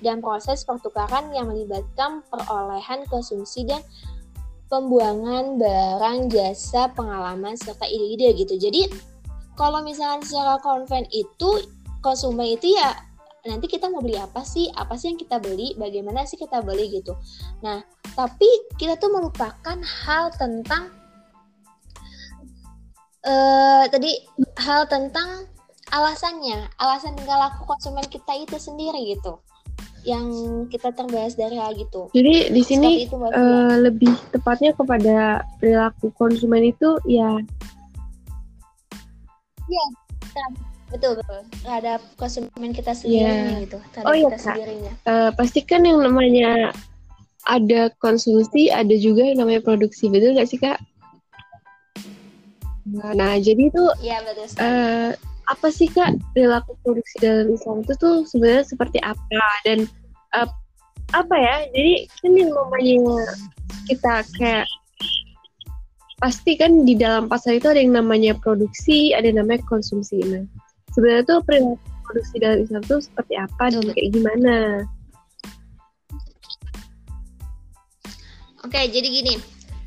dan proses pertukaran yang melibatkan perolehan konsumsi dan pembuangan barang, jasa, pengalaman, serta ide-ide gitu. Jadi kalau misalnya secara konven itu konsumen itu ya nanti kita mau beli apa sih, apa sih yang kita beli, bagaimana sih kita beli gitu. Nah, tapi kita tuh melupakan hal tentang uh, tadi hal tentang alasannya, alasan tingkah laku konsumen kita itu sendiri gitu yang kita terbahas dari hal gitu. Jadi di sini uh, lebih tepatnya kepada perilaku konsumen itu ya. Iya, betul betul. Terhadap konsumen kita sendiri yeah. gitu. oh iya kita sendirinya. Uh, pastikan yang namanya ada konsumsi, ada juga yang namanya produksi, betul nggak sih kak? Nah, jadi itu. Iya betul. Uh, apa sih kak perilaku produksi dalam Islam itu tuh sebenarnya seperti apa dan uh, apa ya jadi kan yang namanya kita kayak pasti kan di dalam pasar itu ada yang namanya produksi ada yang namanya konsumsi nah sebenarnya tuh perilaku produksi dalam Islam tuh seperti apa dan kayak gimana Oke, jadi gini.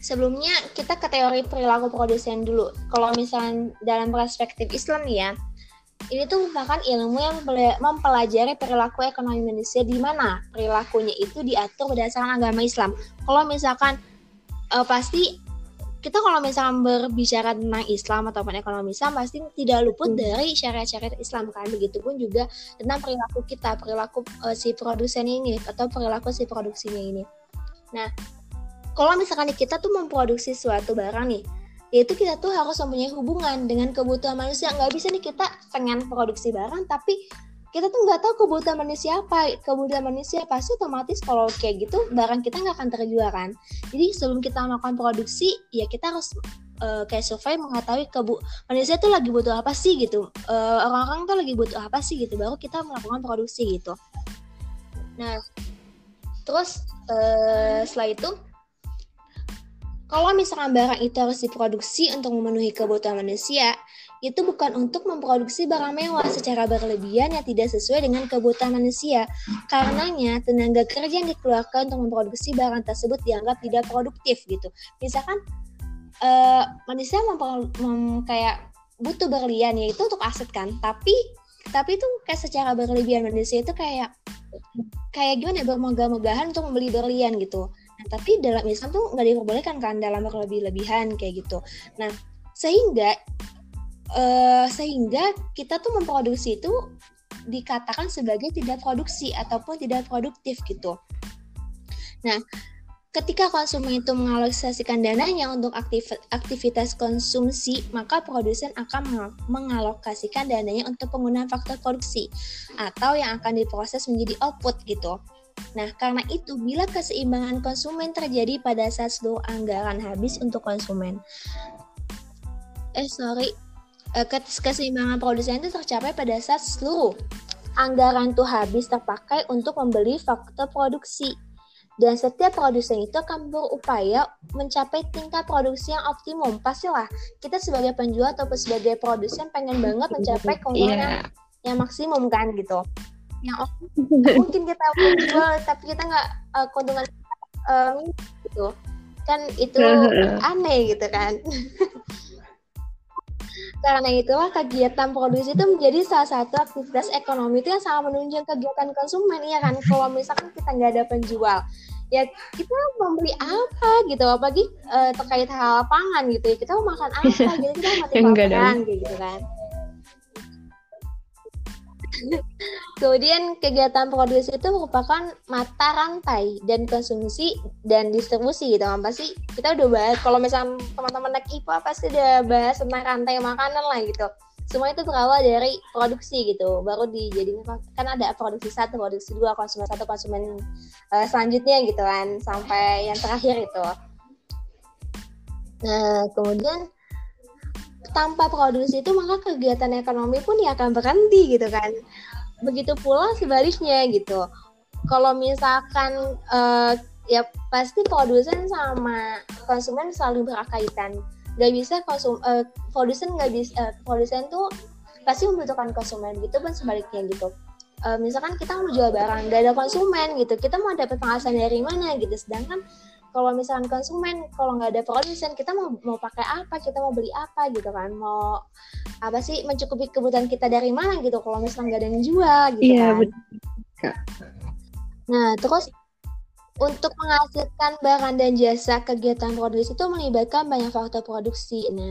Sebelumnya kita ke teori perilaku produsen dulu. Kalau misalnya dalam perspektif Islam ya, ini tuh merupakan ilmu yang mempelajari perilaku ekonomi manusia di mana perilakunya itu diatur berdasarkan agama Islam. Kalau misalkan uh, pasti kita kalau misalkan berbicara tentang Islam ataupun ekonomi Islam pasti tidak luput hmm. dari syariat-syariat Islam kan begitupun juga tentang perilaku kita perilaku uh, si produsen ini atau perilaku si produksinya ini. Nah, kalau misalkan kita tuh memproduksi suatu barang nih yaitu kita tuh harus mempunyai hubungan dengan kebutuhan manusia. Nggak bisa nih kita pengen produksi barang tapi kita tuh nggak tahu kebutuhan manusia apa. Kebutuhan manusia pasti otomatis kalau kayak gitu barang kita nggak akan terjual kan? Jadi sebelum kita melakukan produksi ya kita harus uh, kayak survei mengetahui kebu manusia tuh lagi butuh apa sih gitu. Eh, orang-orang tuh lagi butuh apa sih gitu baru kita melakukan produksi gitu. Nah terus uh, setelah itu kalau misalkan barang itu harus diproduksi untuk memenuhi kebutuhan manusia, itu bukan untuk memproduksi barang mewah secara berlebihan yang tidak sesuai dengan kebutuhan manusia. Karenanya, tenaga kerja yang dikeluarkan untuk memproduksi barang tersebut dianggap tidak produktif gitu. Misalkan uh, manusia mem, kayak butuh berlian ya itu untuk aset kan, tapi tapi itu kayak secara berlebihan manusia itu kayak kayak gimana ya, bermegah-megahan untuk membeli berlian gitu Nah, tapi dalam Islam tuh nggak diperbolehkan kan dalam berlebih-lebihan kayak gitu. Nah, sehingga uh, sehingga kita tuh memproduksi itu dikatakan sebagai tidak produksi ataupun tidak produktif gitu. Nah, ketika konsumen itu mengalokasikan dananya untuk aktif, aktivitas konsumsi, maka produsen akan mengalokasikan dananya untuk penggunaan faktor produksi atau yang akan diproses menjadi output gitu. Nah, karena itu, bila keseimbangan konsumen terjadi pada saat seluruh anggaran habis untuk konsumen, eh sorry, eh, keseimbangan produsen itu tercapai pada saat seluruh anggaran itu habis terpakai untuk membeli faktor produksi. Dan setiap produsen itu akan berupaya mencapai tingkat produksi yang optimum. Pastilah kita sebagai penjual ataupun sebagai produsen pengen banget mencapai keuntungan yeah. yang maksimum kan gitu yang [LAUGHS] mungkin kita jual tapi kita nggak uh, keuntungan um, gitu. Kan itu [LAUGHS] aneh gitu kan. [LAUGHS] Karena itulah kegiatan produksi itu menjadi salah satu aktivitas ekonomi itu yang sangat menunjang kegiatan konsumen ya kan? Kalau misalkan kita nggak ada penjual ya kita mau beli apa gitu? Apalagi uh, terkait hal pangan gitu ya kita mau makan apa? Gitu kita mati kelaparan gitu kan Kemudian kegiatan produksi itu merupakan mata rantai dan konsumsi dan distribusi gitu. Kan pasti kita udah bahas kalau misalnya teman-teman naik IPA pasti udah bahas tentang rantai makanan lah gitu. Semua itu berawal dari produksi gitu. Baru dijadiin kan ada produksi satu produksi dua konsumen satu konsumen uh, selanjutnya gitu kan sampai yang terakhir itu. Nah kemudian tanpa produksi itu maka kegiatan ekonomi pun ya akan berhenti gitu kan begitu pula sebaliknya gitu. Kalau misalkan uh, ya pasti produsen sama konsumen selalu berkaitan. Nggak bisa konsum uh, produsen nggak bisa uh, produsen tuh pasti membutuhkan konsumen gitu pun sebaliknya gitu. Uh, misalkan kita mau jual barang nggak ada konsumen gitu kita mau dapat penghasilan dari mana gitu. Sedangkan kalau misalkan konsumen kalau nggak ada produsen kita mau mau pakai apa kita mau beli apa gitu kan? Mau apa sih mencukupi kebutuhan kita dari mana gitu kalau misalkan nggak ada yang jual gitu iya, kan? betul. nah terus untuk menghasilkan barang dan jasa kegiatan produksi itu melibatkan banyak faktor produksi. Nah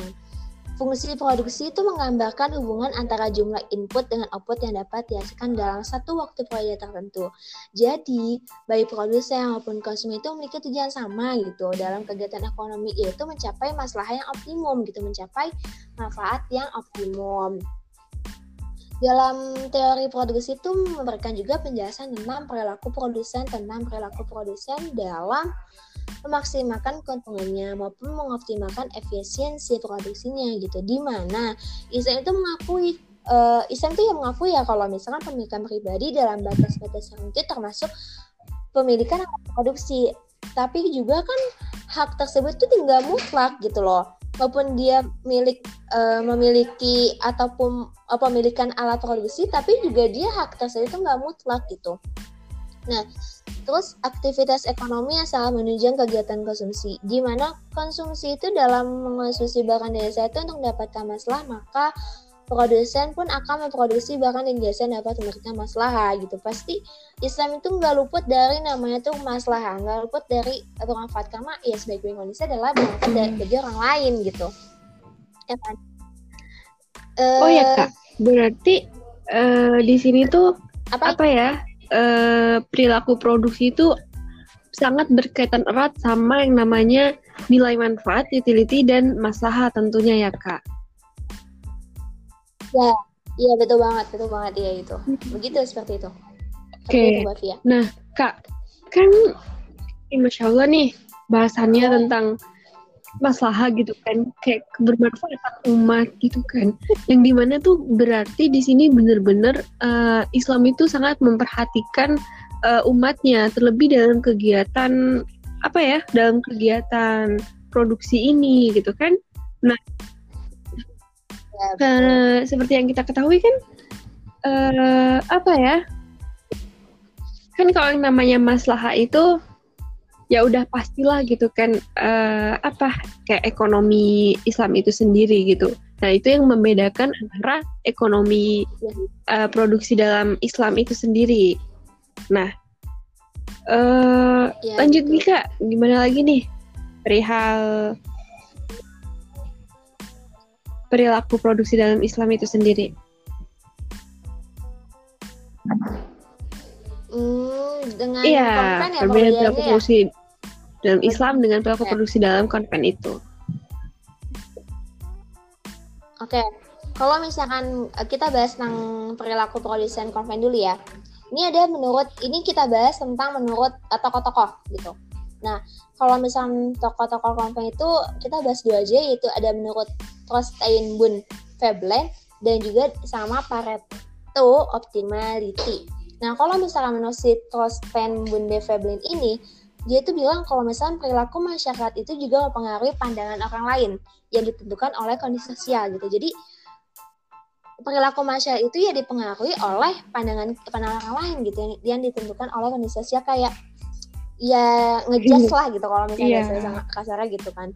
Fungsi produksi itu menggambarkan hubungan antara jumlah input dengan output yang dapat dihasilkan dalam satu waktu proyek tertentu. Jadi, baik produsen maupun konsumen itu memiliki tujuan sama gitu dalam kegiatan ekonomi yaitu mencapai masalah yang optimum gitu, mencapai manfaat yang optimum. Dalam teori produksi itu memberikan juga penjelasan tentang perilaku produsen tentang perilaku produsen dalam memaksimalkan keuntungannya maupun mengoptimalkan efisiensi produksinya gitu. Di mana Islam itu mengakui uh, Islam itu yang mengakui ya kalau misalkan pemilikan pribadi dalam batas-batas tertentu termasuk pemilikan produksi. Tapi juga kan hak tersebut itu tinggal mutlak gitu loh. Maupun dia milik uh, memiliki ataupun uh, pemilikan alat produksi, tapi juga dia hak tersebut itu nggak mutlak gitu. Nah, terus aktivitas ekonomi yang sangat menunjang kegiatan konsumsi. Di mana konsumsi itu dalam mengonsumsi barang dan jasa itu untuk mendapatkan masalah, maka produsen pun akan memproduksi barang dan jasa yang dapat memberikan masalah gitu. Pasti Islam itu nggak luput dari namanya tuh masalah, nggak luput dari bermanfaat karena ya sebaik-baik manusia adalah bermanfaat dari bagi orang lain gitu. Ya kan? Uh, oh ya kak, berarti uh, di sini tuh apa, apa ya? Eh, perilaku produksi itu sangat berkaitan erat sama yang namanya nilai manfaat, utility, dan masalah tentunya ya kak. Ya, iya betul banget, betul banget ya itu. Begitu seperti itu. Oke. Okay. Nah kak, kan, masya Allah nih bahasannya oh. tentang masalah gitu kan. Kayak kebermanfaatan umat gitu kan. Yang di mana tuh berarti di sini bener-bener uh, Islam itu sangat memperhatikan uh, umatnya. Terlebih dalam kegiatan apa ya dalam kegiatan produksi ini gitu kan. Nah ya, uh, seperti yang kita ketahui kan uh, apa ya kan kalau yang namanya masalah itu ya udah pastilah gitu kan uh, apa kayak ekonomi Islam itu sendiri gitu. Nah itu yang membedakan antara ekonomi uh, produksi dalam Islam itu sendiri. Nah uh, ya, lanjut nih kak, gimana lagi nih perihal perilaku produksi dalam Islam itu sendiri? Hmm, dengan iya, ya perilaku ya? produksi dalam Islam dengan pelaku produksi dalam konven itu. Oke, okay. kalau misalkan eh, kita bahas tentang perilaku produsen konven dulu ya. Ini ada menurut ini kita bahas tentang menurut eh, tokoh-tokoh gitu. Nah, kalau misalkan tokoh-tokoh konven itu kita bahas dua aja yaitu ada menurut Trostein Bun Veblen dan juga sama Pareto Optimality. Nah, kalau misalkan menurut si Trostein Bun Veblen ini dia itu bilang kalau misalnya perilaku masyarakat itu juga mempengaruhi pandangan orang lain yang ditentukan oleh kondisi sosial gitu. Jadi perilaku masyarakat itu ya dipengaruhi oleh pandangan pandangan orang lain gitu yang, yang ditentukan oleh kondisi sosial kayak ya ngejudge lah gitu kalau misalnya yeah. sama kasarnya gitu kan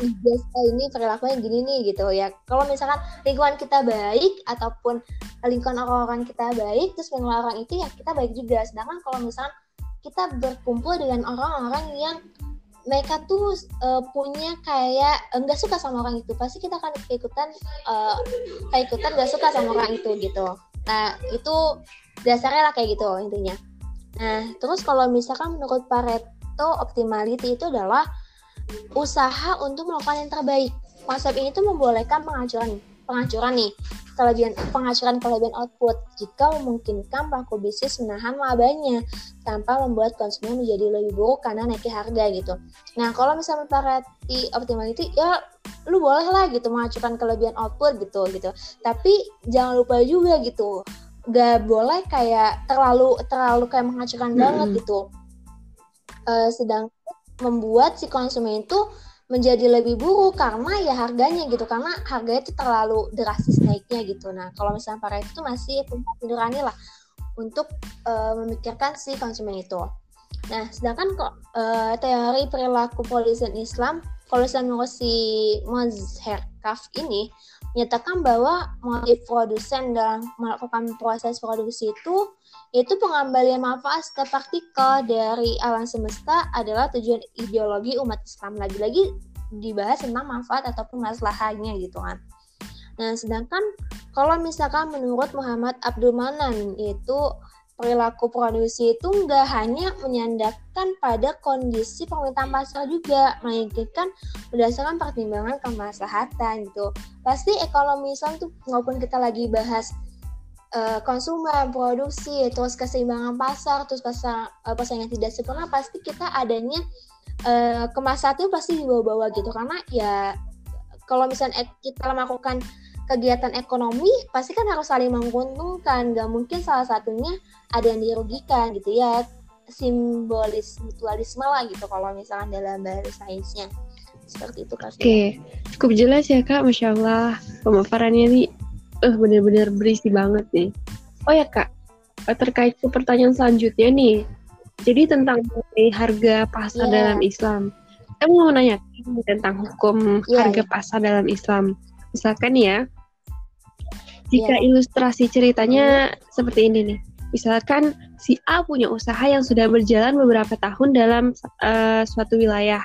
ngejudge oh ini perilakunya gini nih gitu ya kalau misalkan lingkungan kita baik ataupun lingkungan orang-orang kita baik terus lingkungan orang itu ya kita baik juga sedangkan kalau misalkan kita berkumpul dengan orang-orang yang mereka tuh uh, punya kayak enggak suka sama orang itu. Pasti kita akan keikutan uh, keikutan gak suka sama orang itu gitu. Nah itu dasarnya lah kayak gitu intinya. Nah terus kalau misalkan menurut Pareto optimality itu adalah usaha untuk melakukan yang terbaik. Konsep ini tuh membolehkan pengajuan pengacuran nih kelebihan pengacuran kelebihan output jika memungkinkan pelaku bisnis menahan labanya tanpa membuat konsumen menjadi lebih buruk karena naiknya harga gitu. Nah kalau misalnya parity optimality ya lu boleh lah gitu mengacukan kelebihan output gitu gitu. Tapi jangan lupa juga gitu gak boleh kayak terlalu terlalu kayak mengacukan -hmm. banget gitu. Uh, sedang membuat si konsumen itu menjadi lebih buruk karena ya harganya gitu karena harganya itu terlalu drastis naiknya gitu. Nah kalau misalnya para itu masih nurani lah untuk uh, memikirkan si konsumen itu. Nah sedangkan kok uh, teori perilaku polisian Islam polisian menurut si Kaf ini menyatakan bahwa motif produsen dalam melakukan proses produksi itu yaitu pengembalian manfaat setiap partikel dari alam semesta adalah tujuan ideologi umat Islam. Lagi-lagi dibahas tentang manfaat ataupun masalahnya gitu kan. Nah, sedangkan kalau misalkan menurut Muhammad Abdul Manan itu perilaku produksi itu nggak hanya menyandarkan pada kondisi permintaan pasar juga, melainkan berdasarkan pertimbangan kemaslahatan gitu. Pasti ekonomi Islam tuh maupun kita lagi bahas uh, konsumen, produksi, terus keseimbangan pasar, terus pasar uh, yang tidak sempurna, pasti kita adanya uh, kemaslahatan pasti dibawa-bawa gitu karena ya kalau misalnya kita melakukan kegiatan ekonomi pasti kan harus saling menguntungkan gak mungkin salah satunya ada yang dirugikan gitu ya simbolis mutualisme lah gitu kalau misalkan dalam bahasa sainsnya seperti itu kak. Oke, cukup jelas ya kak, masya Allah pemaparannya nih, uh, bener-bener berisi banget nih. Oh ya kak, eh, terkait ke pertanyaan selanjutnya nih, jadi tentang harga pasar yeah. dalam Islam, saya mau nanya tentang hukum yeah, harga yeah. pasar dalam Islam. Misalkan ya, jika yeah. ilustrasi ceritanya seperti ini nih. Misalkan si A punya usaha yang sudah berjalan beberapa tahun dalam uh, suatu wilayah.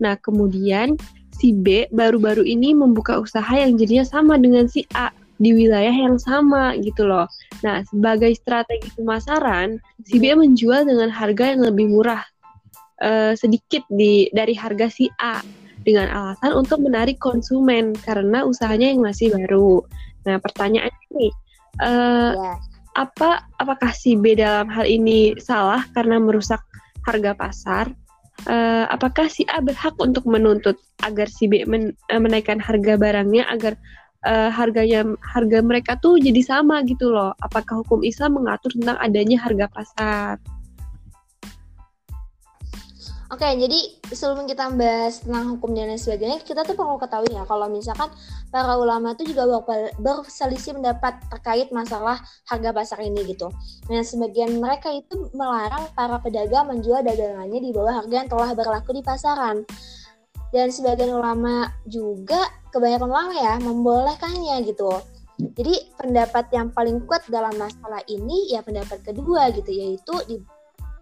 Nah, kemudian si B baru-baru ini membuka usaha yang jadinya sama dengan si A di wilayah yang sama gitu loh. Nah, sebagai strategi pemasaran, si B menjual dengan harga yang lebih murah uh, sedikit di dari harga si A dengan alasan untuk menarik konsumen karena usahanya yang masih baru. Nah, pertanyaan ini, uh, yeah. apa apakah si B dalam hal ini salah karena merusak harga pasar? Uh, apakah si A berhak untuk menuntut agar si B men, uh, menaikkan harga barangnya agar uh, harganya harga mereka tuh jadi sama gitu loh? Apakah hukum Islam mengatur tentang adanya harga pasar? Oke, jadi sebelum kita bahas tentang hukum dan lain sebagainya, kita tuh perlu ketahui ya kalau misalkan para ulama itu juga berselisih pendapat terkait masalah harga pasar ini gitu. Nah, sebagian mereka itu melarang para pedagang menjual dagangannya di bawah harga yang telah berlaku di pasaran. Dan sebagian ulama juga, kebanyakan ulama ya, membolehkannya gitu. Jadi pendapat yang paling kuat dalam masalah ini ya pendapat kedua gitu, yaitu di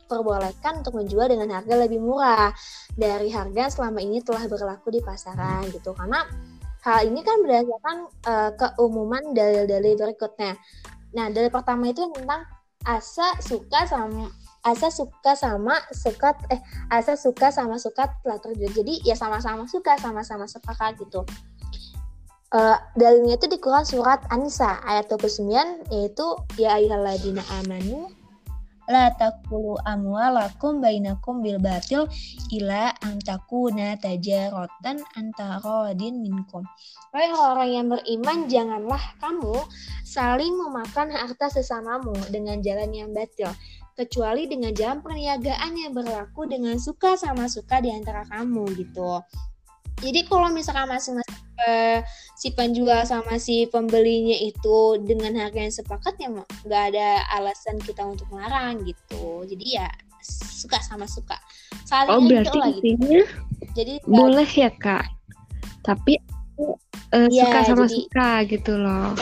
diperbolehkan untuk menjual dengan harga lebih murah dari harga selama ini telah berlaku di pasaran gitu karena hal ini kan berdasarkan uh, keumuman dalil-dalil berikutnya. Nah, dalil pertama itu tentang asa suka sama asa suka sama suka eh asa suka sama suka telah terjadi. Jadi ya sama-sama suka, sama-sama sepakat gitu. Uh, dalilnya itu di Quran surat An-Nisa ayat 29 yaitu ya ayyuhalladzina amanu la takulu amwalakum bainakum bil batil ila antakuna tajarotan antarodin minkum. Wahai orang yang beriman, janganlah kamu saling memakan harta sesamamu dengan jalan yang batil, kecuali dengan jalan perniagaan yang berlaku dengan suka sama suka di antara kamu gitu. Jadi kalau misalkan masing-masing uh, si penjual sama si pembelinya itu dengan harga yang sepakat ya nggak ada alasan kita untuk melarang gitu. Jadi ya suka sama suka saling oh berarti lah, gitu. intinya jadi boleh ya kak tapi uh, ya, suka sama jadi, suka gitu loh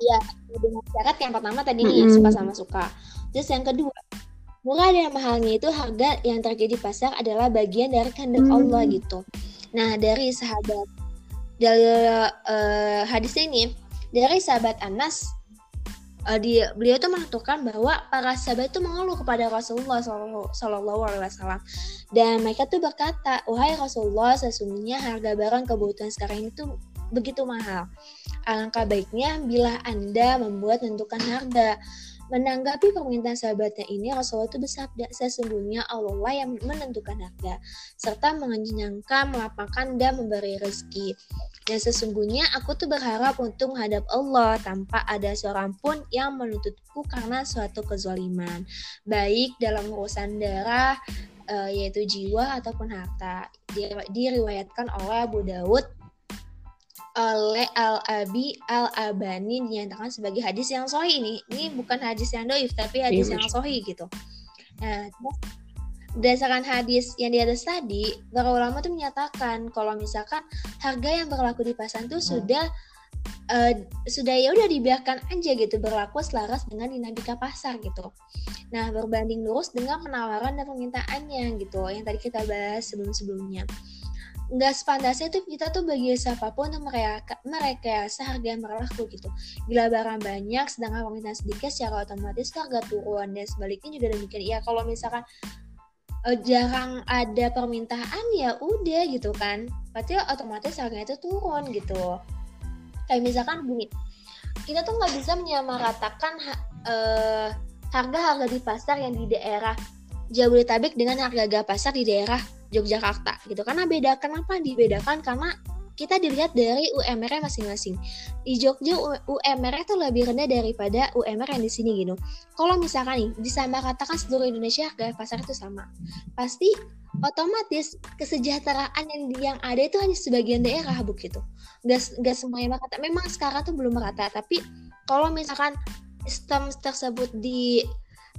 Iya, dengan syarat yang pertama tadi mm -hmm. suka sama suka. Terus yang kedua, murah dan mahalnya itu harga yang terjadi di pasar adalah bagian dari kehendak mm. Allah gitu. Nah, dari sahabat dari uh, hadis ini dari sahabat Anas uh, di beliau itu menentukan bahwa para sahabat itu mengeluh kepada Rasulullah Shallallahu Alaihi Wasallam dan mereka tuh berkata wahai Rasulullah sesungguhnya harga barang kebutuhan sekarang itu begitu mahal alangkah baiknya bila anda membuat tentukan harga Menanggapi permintaan sahabatnya ini, Rasulullah itu bersabda, sesungguhnya Allah yang menentukan harga, serta mengenyangkan, melapangkan, dan memberi rezeki. Dan sesungguhnya aku tuh berharap untuk menghadap Allah tanpa ada seorang pun yang menuntutku karena suatu kezaliman, baik dalam urusan darah, uh, yaitu jiwa ataupun harta. Diriwayatkan oleh Abu Daud oleh Al-Abi Al-Abani dinyatakan sebagai hadis yang sahih ini. Ini bukan hadis yang doif tapi hadis iya, yang sahih gitu. Nah, berdasarkan hadis yang di atas tadi, para ulama tuh menyatakan kalau misalkan harga yang berlaku di pasar tuh hmm. sudah uh, sudah ya udah dibiarkan aja gitu berlaku selaras dengan dinamika pasar gitu. Nah, berbanding lurus dengan penawaran dan permintaannya gitu yang tadi kita bahas sebelum-sebelumnya nggak sepantasnya tuh kita tuh bagi siapa pun untuk mereka mereka harga berlaku gitu. Bila barang banyak sedangkan permintaan sedikit secara otomatis harga turun dan sebaliknya juga demikian. Ya kalau misalkan uh, jarang ada permintaan ya udah gitu kan. Berarti otomatis harganya itu turun gitu. Kayak misalkan gini, kita tuh nggak bisa menyamaratakan uh, harga-harga di pasar yang di daerah Jabodetabek dengan harga-harga pasar di daerah Yogyakarta gitu. Karena beda kenapa dibedakan karena kita dilihat dari UMR masing-masing. Di Jogja UMR itu lebih rendah daripada UMR yang di sini gitu. Kalau misalkan nih disama katakan seluruh Indonesia harga pasar itu sama, pasti otomatis kesejahteraan yang yang ada itu hanya sebagian daerah begitu. Gak, gak semuanya merata. Memang sekarang tuh belum merata, tapi kalau misalkan sistem tersebut di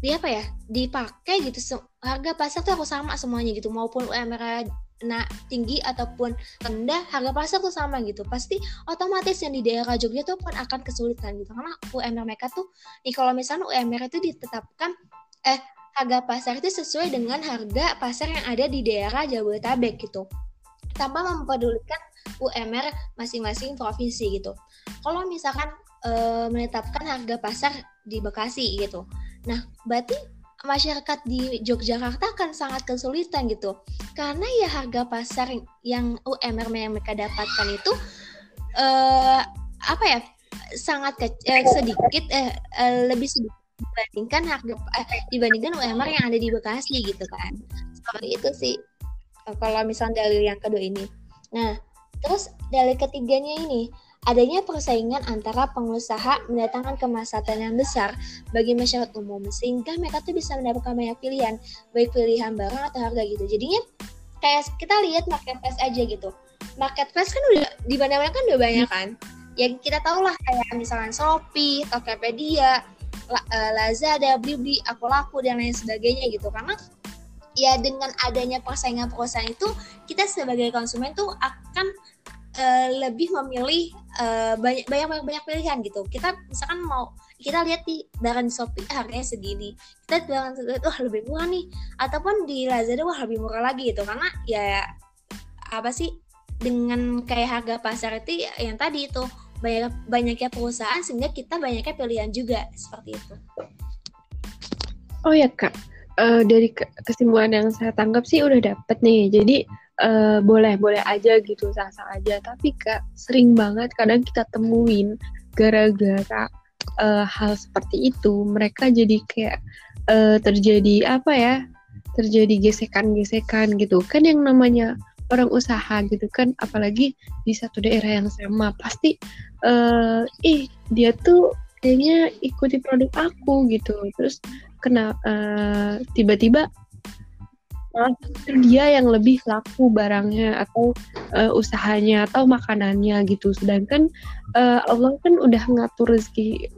di apa ya dipakai gitu harga pasar tuh aku sama semuanya gitu maupun UMR nah tinggi ataupun rendah harga pasar tuh sama gitu. Pasti otomatis yang di daerah Jogja tuh pun akan kesulitan gitu karena UMR mereka tuh nih kalau misalnya UMR itu ditetapkan eh harga pasar itu sesuai dengan harga pasar yang ada di daerah Jabodetabek gitu. Tanpa mempedulikan UMR masing-masing provinsi gitu. Kalau misalkan e, menetapkan harga pasar di Bekasi gitu Nah, berarti masyarakat di Yogyakarta akan sangat kesulitan gitu. Karena ya harga pasar yang UMR yang mereka dapatkan itu uh, apa ya? sangat kecil, eh, sedikit eh, eh lebih sedikit dibandingkan harga eh, dibandingkan UMR yang ada di Bekasi gitu kan. Seperti itu sih. Kalau misalnya dalil yang kedua ini. Nah, terus dalil ketiganya ini adanya persaingan antara pengusaha mendatangkan kemaslahatan yang besar bagi masyarakat umum sehingga mereka tuh bisa mendapatkan banyak pilihan baik pilihan barang atau harga gitu. Jadinya kayak kita lihat marketplace aja gitu. Marketplace kan udah di mana-mana kan udah banyak kan? Ya kita tahu lah kayak misalnya Shopee, Tokopedia, eh, Lazada, Blibli, Aku Laku dan lain sebagainya gitu. Karena ya dengan adanya persaingan perusahaan itu kita sebagai konsumen tuh akan uh, lebih memilih uh, banyak banyak banyak pilihan gitu. Kita misalkan mau kita lihat di barang Shopee harganya segini. Kita barang wah lebih murah nih. Ataupun di Lazada wah lebih murah lagi gitu. Karena ya apa sih dengan kayak harga pasar itu ya, yang tadi itu banyak banyaknya perusahaan sehingga kita banyaknya pilihan juga seperti itu. Oh ya kak, uh, dari kesimpulan yang saya tangkap sih udah dapet nih. Jadi uh, boleh boleh aja gitu sah-sah aja. Tapi kak sering banget kadang kita temuin gara-gara uh, hal seperti itu mereka jadi kayak uh, terjadi apa ya terjadi gesekan-gesekan gitu. Kan yang namanya orang usaha gitu kan apalagi di satu daerah yang sama pasti uh, ih dia tuh kayaknya ikuti produk aku gitu. Terus kena uh, tiba-tiba malah dia yang lebih laku barangnya atau uh, usahanya atau makanannya gitu sedangkan uh, Allah kan udah ngatur rezeki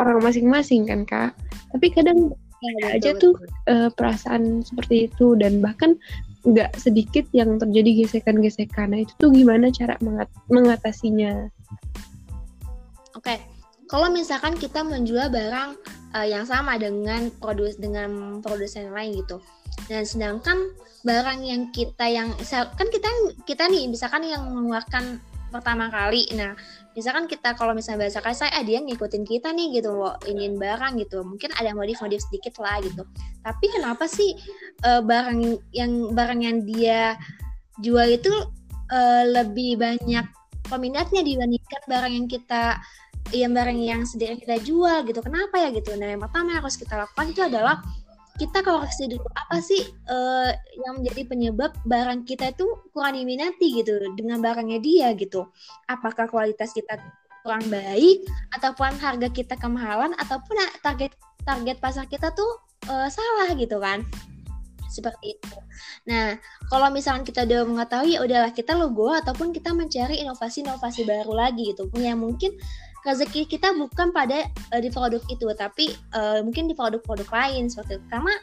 orang masing-masing kan kak tapi kadang ya, aja betul, tuh Uh, perasaan seperti itu dan bahkan nggak sedikit yang terjadi gesekan-gesekan. Nah itu tuh gimana cara mengat mengatasinya? Oke, okay. kalau misalkan kita menjual barang uh, yang sama dengan produs dengan produsen lain gitu, dan sedangkan barang yang kita yang kan kita kita nih misalkan yang mengeluarkan pertama kali, nah misalkan kita kalau misalnya bahasa kasar ah dia ngikutin kita nih gitu loh ingin barang gitu. Mungkin ada modif-modif sedikit lah gitu. Tapi kenapa sih uh, barang yang barang yang dia jual itu uh, lebih banyak peminatnya dibandingkan barang yang kita yang barang yang sedikit kita jual gitu? Kenapa ya gitu? Nah yang pertama yang harus kita lakukan itu adalah kita koreksi dulu apa sih uh, yang menjadi penyebab barang kita itu kurang diminati gitu dengan barangnya dia gitu. Apakah kualitas kita kurang baik ataupun harga kita kemahalan ataupun target target pasar kita tuh uh, salah gitu kan. Seperti itu. Nah, kalau misalkan kita udah mengetahui ya udahlah kita logo ataupun kita mencari inovasi-inovasi baru lagi gitu. Yang mungkin rezeki kita bukan pada uh, di produk itu tapi uh, mungkin di produk-produk lain seperti itu. Karena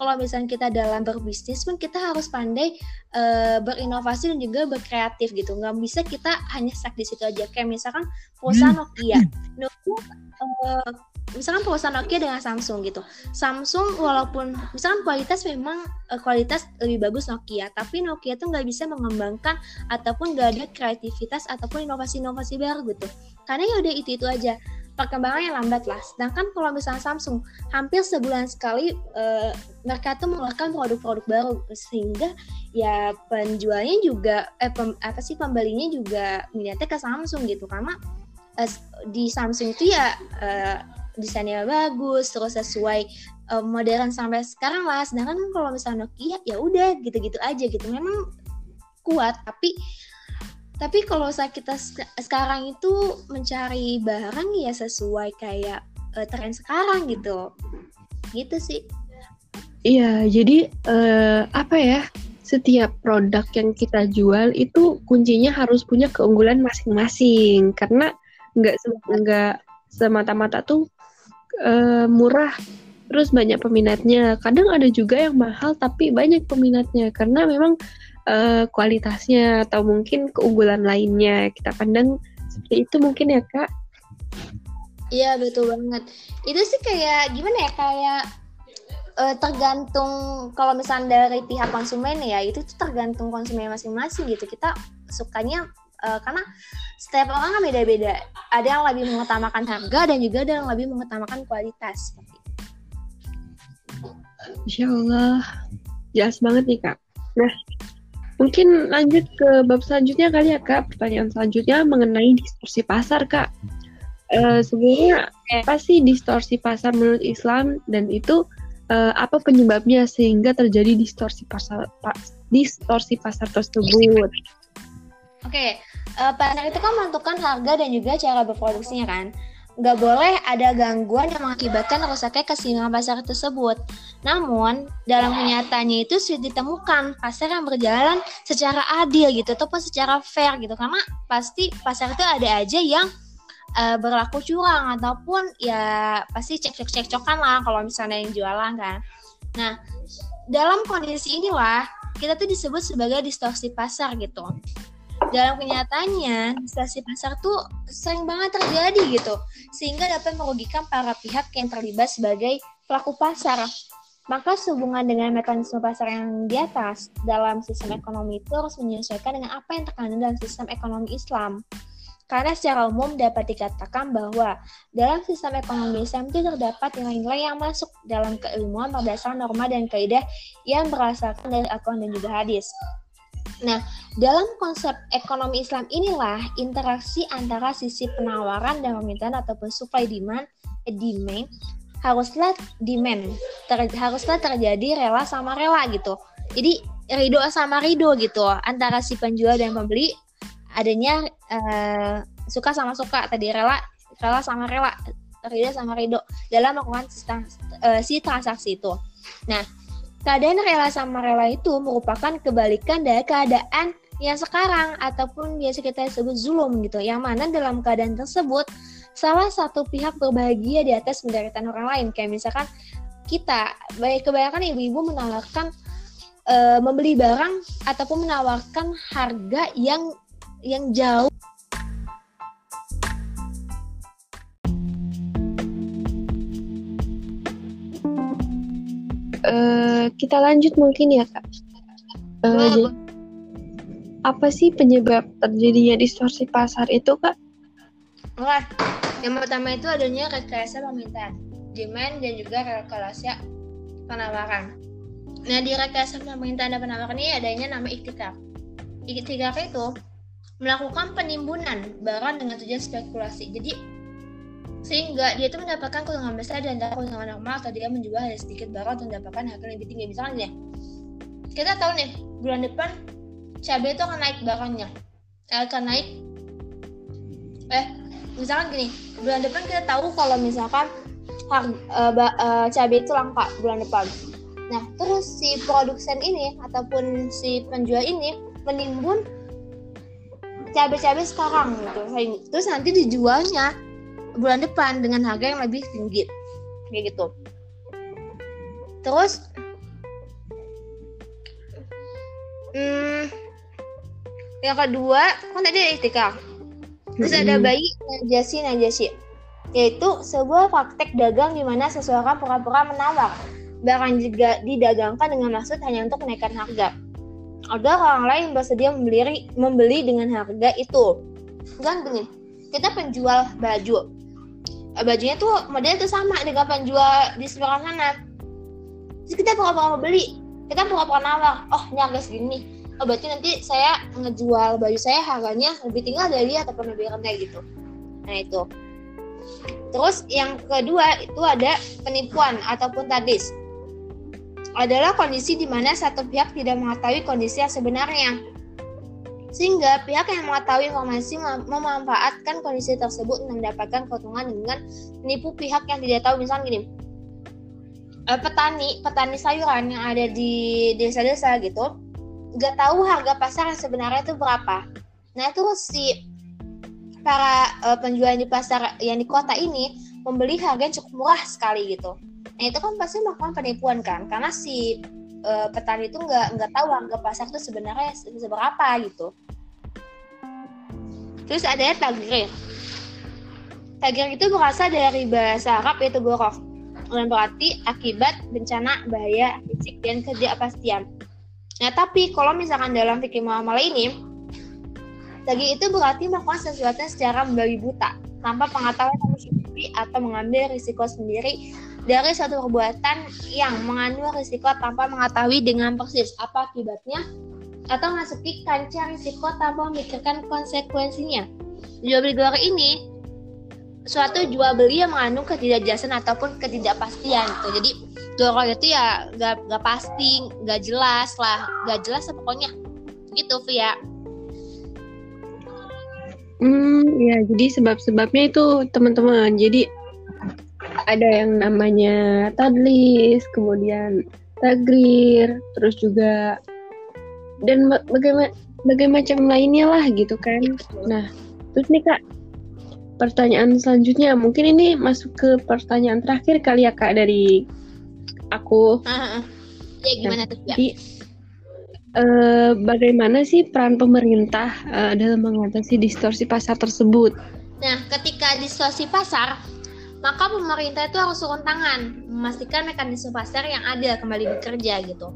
kalau misalnya kita dalam berbisnis pun kita harus pandai uh, berinovasi dan juga berkreatif gitu. Nggak bisa kita hanya stuck di situ aja. Kayak misalkan perusahaan hmm. Nokia. Nokia uh, misalkan perusahaan Nokia dengan Samsung gitu. Samsung walaupun misalkan kualitas memang uh, kualitas lebih bagus Nokia, tapi Nokia tuh nggak bisa mengembangkan ataupun nggak ada kreativitas ataupun inovasi-inovasi baru gitu. Karena ya udah itu itu aja perkembangannya lambat lah. Sedangkan kalau misalnya Samsung hampir sebulan sekali uh, mereka tuh mengeluarkan produk-produk baru sehingga ya penjualnya juga eh pem, apa sih pembelinya juga minatnya ke Samsung gitu karena uh, di Samsung itu ya uh, desainnya bagus terus sesuai uh, modern sampai sekarang lah. Sedangkan kan kalau misalnya Nokia ya udah gitu-gitu aja gitu. Memang kuat tapi tapi kalau saya kita sekarang itu mencari barang ya sesuai kayak uh, tren sekarang gitu. Gitu sih. Iya jadi uh, apa ya setiap produk yang kita jual itu kuncinya harus punya keunggulan masing-masing. Karena nggak nggak semata-mata tuh uh, murah terus banyak peminatnya. Kadang ada juga yang mahal tapi banyak peminatnya karena memang uh, kualitasnya atau mungkin keunggulan lainnya. Kita pandang seperti itu mungkin ya kak. Iya betul banget. Itu sih kayak gimana ya kayak uh, tergantung kalau misalnya dari pihak konsumen ya itu tergantung konsumen masing-masing gitu. Kita sukanya uh, karena setiap orang kan beda-beda. Ada yang lebih mengutamakan harga dan juga ada yang lebih mengutamakan kualitas Insya Allah. Jelas banget nih kak. Nah mungkin lanjut ke bab selanjutnya kali ya kak. Pertanyaan selanjutnya mengenai distorsi pasar kak. Uh, sebenarnya apa sih distorsi pasar menurut Islam? Dan itu uh, apa penyebabnya sehingga terjadi distorsi pasar pa, distorsi pasar tersebut Oke, okay. uh, eh, itu kan menentukan harga dan juga cara berproduksinya kan. Nggak boleh ada gangguan yang mengakibatkan rusaknya keseimbangan pasar tersebut. Namun, dalam kenyataannya itu sudah ditemukan pasar yang berjalan secara adil gitu, ataupun secara fair gitu. Karena pasti pasar itu ada aja yang uh, berlaku curang ataupun ya pasti cek-cek-cek-cokan lah kalau misalnya yang jualan kan. Nah, dalam kondisi inilah kita tuh disebut sebagai distorsi pasar gitu dalam kenyataannya stasi pasar tuh sering banget terjadi gitu sehingga dapat merugikan para pihak yang terlibat sebagai pelaku pasar maka sehubungan dengan mekanisme pasar yang di atas dalam sistem ekonomi itu harus menyesuaikan dengan apa yang terkandung dalam sistem ekonomi Islam. Karena secara umum dapat dikatakan bahwa dalam sistem ekonomi Islam itu terdapat nilai-nilai yang masuk dalam keilmuan berdasarkan norma dan kaidah yang berasalkan dari Al-Quran dan juga hadis. Nah, dalam konsep ekonomi Islam inilah interaksi antara sisi penawaran dan permintaan ataupun supply demand, eh, demand haruslah demand ter, haruslah terjadi rela sama rela gitu. Jadi ridho sama ridho gitu antara si penjual dan pembeli adanya uh, suka sama suka tadi rela rela sama rela ridho sama ridho dalam melakukan uh, si transaksi itu. Nah, Keadaan rela sama rela itu merupakan kebalikan dari keadaan yang sekarang ataupun biasa kita sebut zulum gitu. Yang mana dalam keadaan tersebut salah satu pihak berbahagia di atas penderitaan orang lain. Kayak misalkan kita. Baik kebanyakan ibu-ibu menawarkan uh, membeli barang ataupun menawarkan harga yang yang jauh Uh, kita lanjut mungkin ya kak. Uh, apa sih penyebab terjadinya distorsi pasar itu kak? Wah, yang pertama itu adanya rekayasa permintaan, demand dan juga kalkulasi penawaran. Nah di rekayasa permintaan dan penawaran ini adanya nama ikhtikar. Ikhtikar itu melakukan penimbunan barang dengan tujuan spekulasi. Jadi sehingga dia itu mendapatkan keuntungan besar dan keuntungan normal atau dia menjual hanya sedikit barang untuk mendapatkan harga lebih tinggi. Misalnya nih, kita tahu nih bulan depan cabai itu akan naik barangnya, akan naik. Eh, misalkan gini, bulan depan kita tahu kalau misalkan harga, uh, uh, cabai itu langka bulan depan. Nah, terus si produsen ini ataupun si penjual ini menimbun cabai-cabai sekarang gitu. Terus nanti dijualnya bulan depan dengan harga yang lebih tinggi. Kayak gitu. Terus hmm, yang kedua kan tadi ada itikaf. Terus ada bayi najasi najasi yaitu sebuah praktek dagang di mana seseorang pura-pura menawar barang juga didagangkan dengan maksud hanya untuk menaikkan harga. Ada orang lain bersedia membeli membeli dengan harga itu. Kan gini, kita penjual baju. Eh, bajunya tuh modelnya tuh sama dengan penjual di sebelah sana. Terus kita pura-pura mau beli, kita pura-pura nawar. Oh, ini harga segini. Oh, berarti nanti saya ngejual baju saya harganya lebih tinggal dari ataupun lebih rendah gitu. Nah, itu. Terus yang kedua itu ada penipuan ataupun tadis adalah kondisi di mana satu pihak tidak mengetahui kondisi yang sebenarnya. Sehingga pihak yang mengetahui informasi mem memanfaatkan kondisi tersebut untuk mendapatkan keuntungan dengan menipu pihak yang tidak tahu. Misalnya gini, eh, petani petani sayuran yang ada di desa-desa gitu nggak tahu harga pasar sebenarnya itu berapa. Nah itu si para uh, penjual di pasar yang di kota ini membeli harga yang cukup murah sekali gitu. Nah itu kan pasti melakukan penipuan kan, karena si uh, petani itu nggak nggak tahu harga pasar itu sebenarnya seberapa gitu. Terus ada tagrir. Tagrir itu berasal dari bahasa Arab yaitu gorok dan berarti akibat bencana, bahaya, fisik dan ketidakpastian. Nah tapi kalau misalkan dalam fikih muamalah ini, tagir itu berarti melakukan sesuatu secara membabi buta tanpa pengetahuan atau mengambil risiko sendiri dari suatu perbuatan yang mengandung risiko tanpa mengetahui dengan persis apa akibatnya atau masuki kancah risiko tanpa memikirkan konsekuensinya. Jual beli gelar ini suatu jual beli yang mengandung ketidakjelasan ataupun ketidakpastian gitu. Jadi gelar itu ya gak, gak pasti, gak jelas lah, gak jelas pokoknya gitu Via. Hmm, ya jadi sebab-sebabnya itu teman-teman. Jadi ada yang namanya tadlis, kemudian tagrir, terus juga dan bagaimana bagaimana macam lainnya lah gitu kan. Nah, terus nih Kak, pertanyaan selanjutnya mungkin ini masuk ke pertanyaan terakhir kali ya Kak dari aku. Ya gimana nah, tuh? Ya. Jadi, uh, bagaimana sih peran pemerintah uh, dalam mengatasi distorsi pasar tersebut? Nah, ketika distorsi pasar, maka pemerintah itu harus turun tangan memastikan mekanisme pasar yang ada kembali bekerja gitu.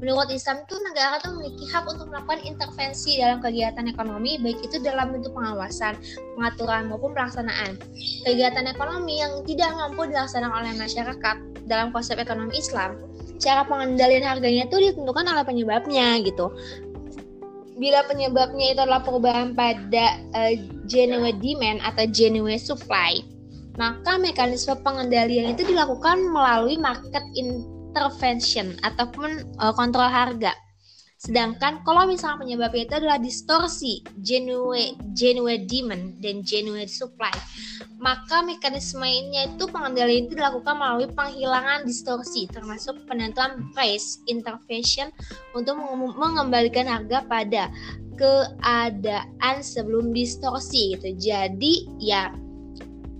Menurut Islam itu negara itu memiliki hak untuk melakukan intervensi dalam kegiatan ekonomi baik itu dalam bentuk pengawasan, pengaturan maupun pelaksanaan. Kegiatan ekonomi yang tidak mampu dilaksanakan oleh masyarakat dalam konsep ekonomi Islam, cara pengendalian harganya itu ditentukan oleh penyebabnya gitu. Bila penyebabnya itu adalah perubahan pada uh, genuine demand atau genuine supply, maka mekanisme pengendalian itu dilakukan melalui market intervention ataupun uh, kontrol harga. Sedangkan kalau misalnya penyebabnya itu adalah distorsi genuine, genuine demand dan genuine supply, maka mekanismenya itu pengendalian itu dilakukan melalui penghilangan distorsi termasuk penentuan price intervention untuk mengembalikan harga pada keadaan sebelum distorsi gitu. Jadi ya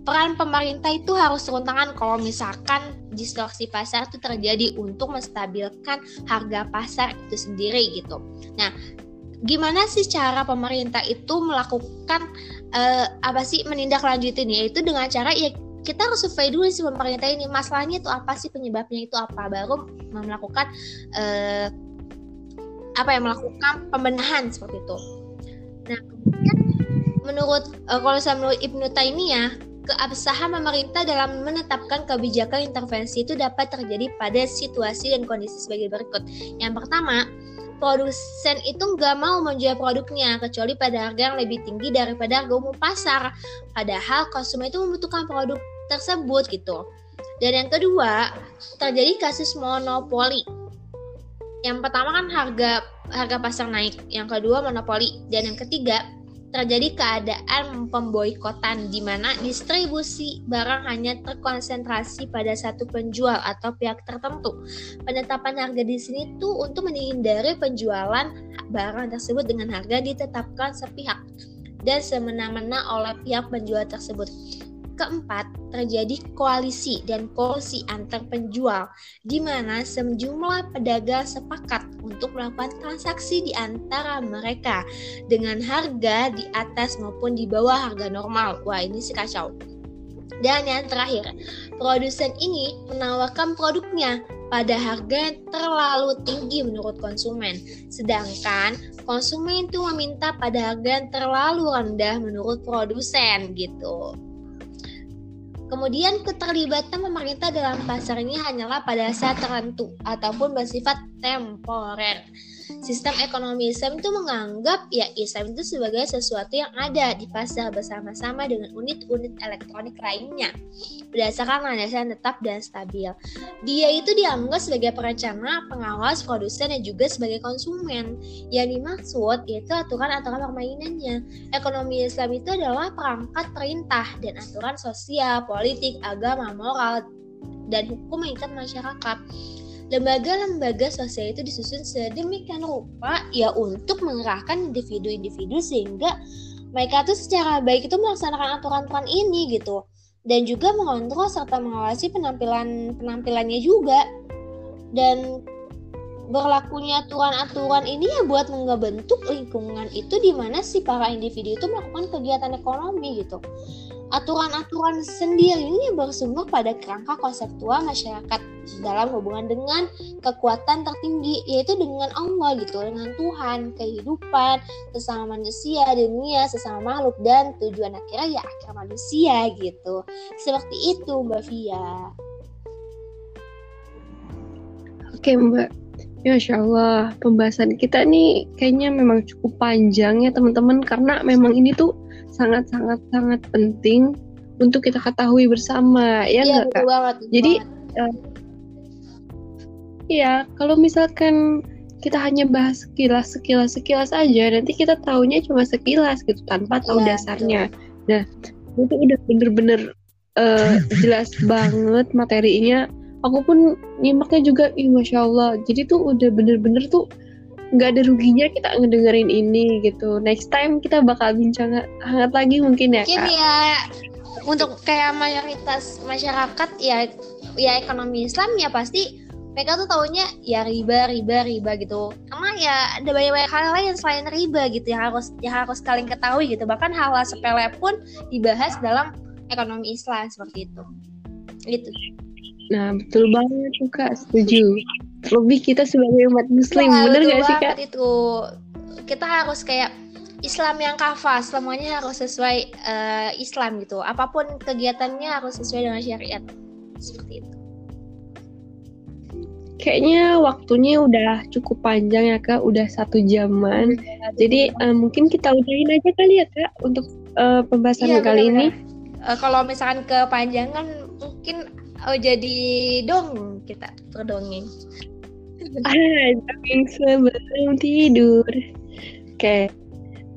peran pemerintah itu harus turun tangan kalau misalkan distorsi pasar itu terjadi untuk menstabilkan harga pasar itu sendiri gitu. Nah, gimana sih cara pemerintah itu melakukan uh, apa sih menindaklanjuti ini? Yaitu dengan cara ya kita harus survei dulu sih pemerintah ini masalahnya itu apa sih penyebabnya itu apa baru melakukan uh, apa yang melakukan pembenahan seperti itu. Nah, menurut uh, kalau saya menurut Ibnu Taimiyah keabsahan pemerintah dalam menetapkan kebijakan intervensi itu dapat terjadi pada situasi dan kondisi sebagai berikut. Yang pertama, produsen itu nggak mau menjual produknya kecuali pada harga yang lebih tinggi daripada harga umum pasar. Padahal konsumen itu membutuhkan produk tersebut gitu. Dan yang kedua, terjadi kasus monopoli. Yang pertama kan harga harga pasar naik, yang kedua monopoli, dan yang ketiga terjadi keadaan pemboikotan di mana distribusi barang hanya terkonsentrasi pada satu penjual atau pihak tertentu. Penetapan harga di sini tuh untuk menghindari penjualan barang tersebut dengan harga ditetapkan sepihak dan semena-mena oleh pihak penjual tersebut. Keempat, terjadi koalisi dan kolusi antar penjual, di mana sejumlah pedagang sepakat untuk melakukan transaksi di antara mereka dengan harga di atas maupun di bawah harga normal. Wah, ini sih kacau. Dan yang terakhir, produsen ini menawarkan produknya pada harga yang terlalu tinggi menurut konsumen. Sedangkan konsumen itu meminta pada harga yang terlalu rendah menurut produsen gitu. Kemudian keterlibatan pemerintah dalam pasar ini hanyalah pada saat tertentu ataupun bersifat temporer. Sistem ekonomi Islam itu menganggap ya Islam itu sebagai sesuatu yang ada di pasar bersama-sama dengan unit-unit elektronik lainnya berdasarkan landasan tetap dan stabil. Dia itu dianggap sebagai perencana, pengawas, produsen dan juga sebagai konsumen. Yang dimaksud yaitu aturan-aturan permainannya. Ekonomi Islam itu adalah perangkat perintah dan aturan sosial, politik, agama, moral, dan hukum mengikat masyarakat lembaga-lembaga sosial itu disusun sedemikian rupa ya untuk mengerahkan individu-individu sehingga mereka tuh secara baik itu melaksanakan aturan-aturan ini gitu. Dan juga mengontrol serta mengawasi penampilan penampilannya juga. Dan berlakunya aturan-aturan ini ya buat ngebentuk lingkungan itu di mana si para individu itu melakukan kegiatan ekonomi gitu aturan-aturan sendiri ini bersumber pada kerangka konseptual masyarakat dalam hubungan dengan kekuatan tertinggi yaitu dengan Allah gitu dengan Tuhan kehidupan sesama manusia dunia sesama makhluk dan tujuan akhirnya ya akhir manusia gitu. Seperti itu Mbak Via Oke Mbak. Ya, Masya Allah, pembahasan kita nih kayaknya memang cukup panjang ya teman-teman karena memang ini tuh sangat-sangat sangat penting untuk kita ketahui bersama ya iya, Kak? Banget, Jadi uh, ya kalau misalkan kita hanya bahas sekilas sekilas sekilas aja nanti kita tahunya cuma sekilas gitu tanpa tahu ya, dasarnya. Betul. Nah itu udah bener-bener uh, jelas banget materinya. Aku pun nyimaknya juga, ih masya Allah. Jadi tuh udah bener-bener tuh nggak ada ruginya kita ngedengerin ini gitu. Next time kita bakal bincang hangat lagi mungkin ya mungkin ya untuk kayak mayoritas masyarakat ya ya ekonomi Islam ya pasti mereka tuh taunya ya riba riba riba gitu. Karena ya ada banyak banyak hal lain selain riba gitu yang harus yang harus kalian ketahui gitu. Bahkan hal, hal sepele pun dibahas dalam ekonomi Islam seperti itu. Gitu. Nah betul banget juga setuju lebih kita sebagai umat muslim ya, bener gak sih kak? itu. Kita harus kayak Islam yang kafah semuanya harus sesuai uh, Islam gitu. Apa pun kegiatannya harus sesuai dengan syariat. Seperti itu. Kayaknya waktunya udah cukup panjang ya kak. Udah satu jaman. Ya, jadi uh, mungkin kita udahin aja kali ya kak untuk uh, pembahasan ya, kali bener -bener. ini uh, kalau misalkan kepanjangan mungkin oh jadi dong kita berdongeng dongeng sebelum tidur oke okay.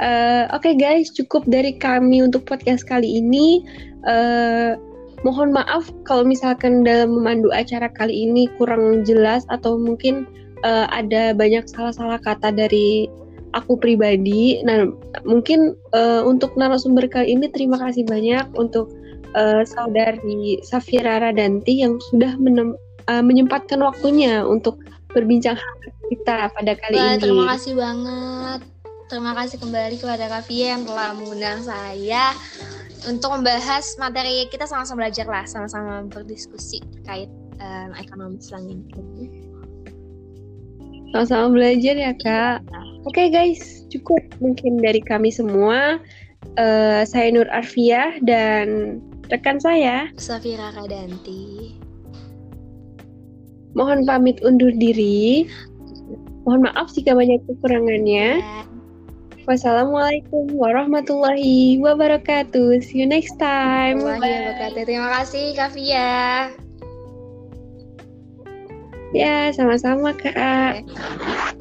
uh, oke okay guys cukup dari kami untuk podcast kali ini uh, mohon maaf kalau misalkan dalam memandu acara kali ini kurang jelas atau mungkin uh, ada banyak salah-salah kata dari aku pribadi. Nah, mungkin uh, untuk narasumber kali ini terima kasih banyak untuk uh, saudari Safira Radanti yang sudah menem, uh, menyempatkan waktunya untuk berbincang kita pada kali Wah, ini. Terima kasih banget. Terima kasih kembali kepada Kavia yang telah mengundang saya untuk membahas materi kita sama-sama belajar lah, sama-sama berdiskusi terkait um, ekonomi selanjutnya. Sama-sama belajar ya kak. Oke okay, guys, cukup mungkin dari kami semua. Uh, saya Nur Arfiah dan rekan saya Safira Radanti mohon pamit undur diri. Mohon maaf jika banyak kekurangannya. Wassalamualaikum warahmatullahi wabarakatuh. See you next time. Bye. Terima kasih Kak Fia. Ya, sama-sama Kak. Okay.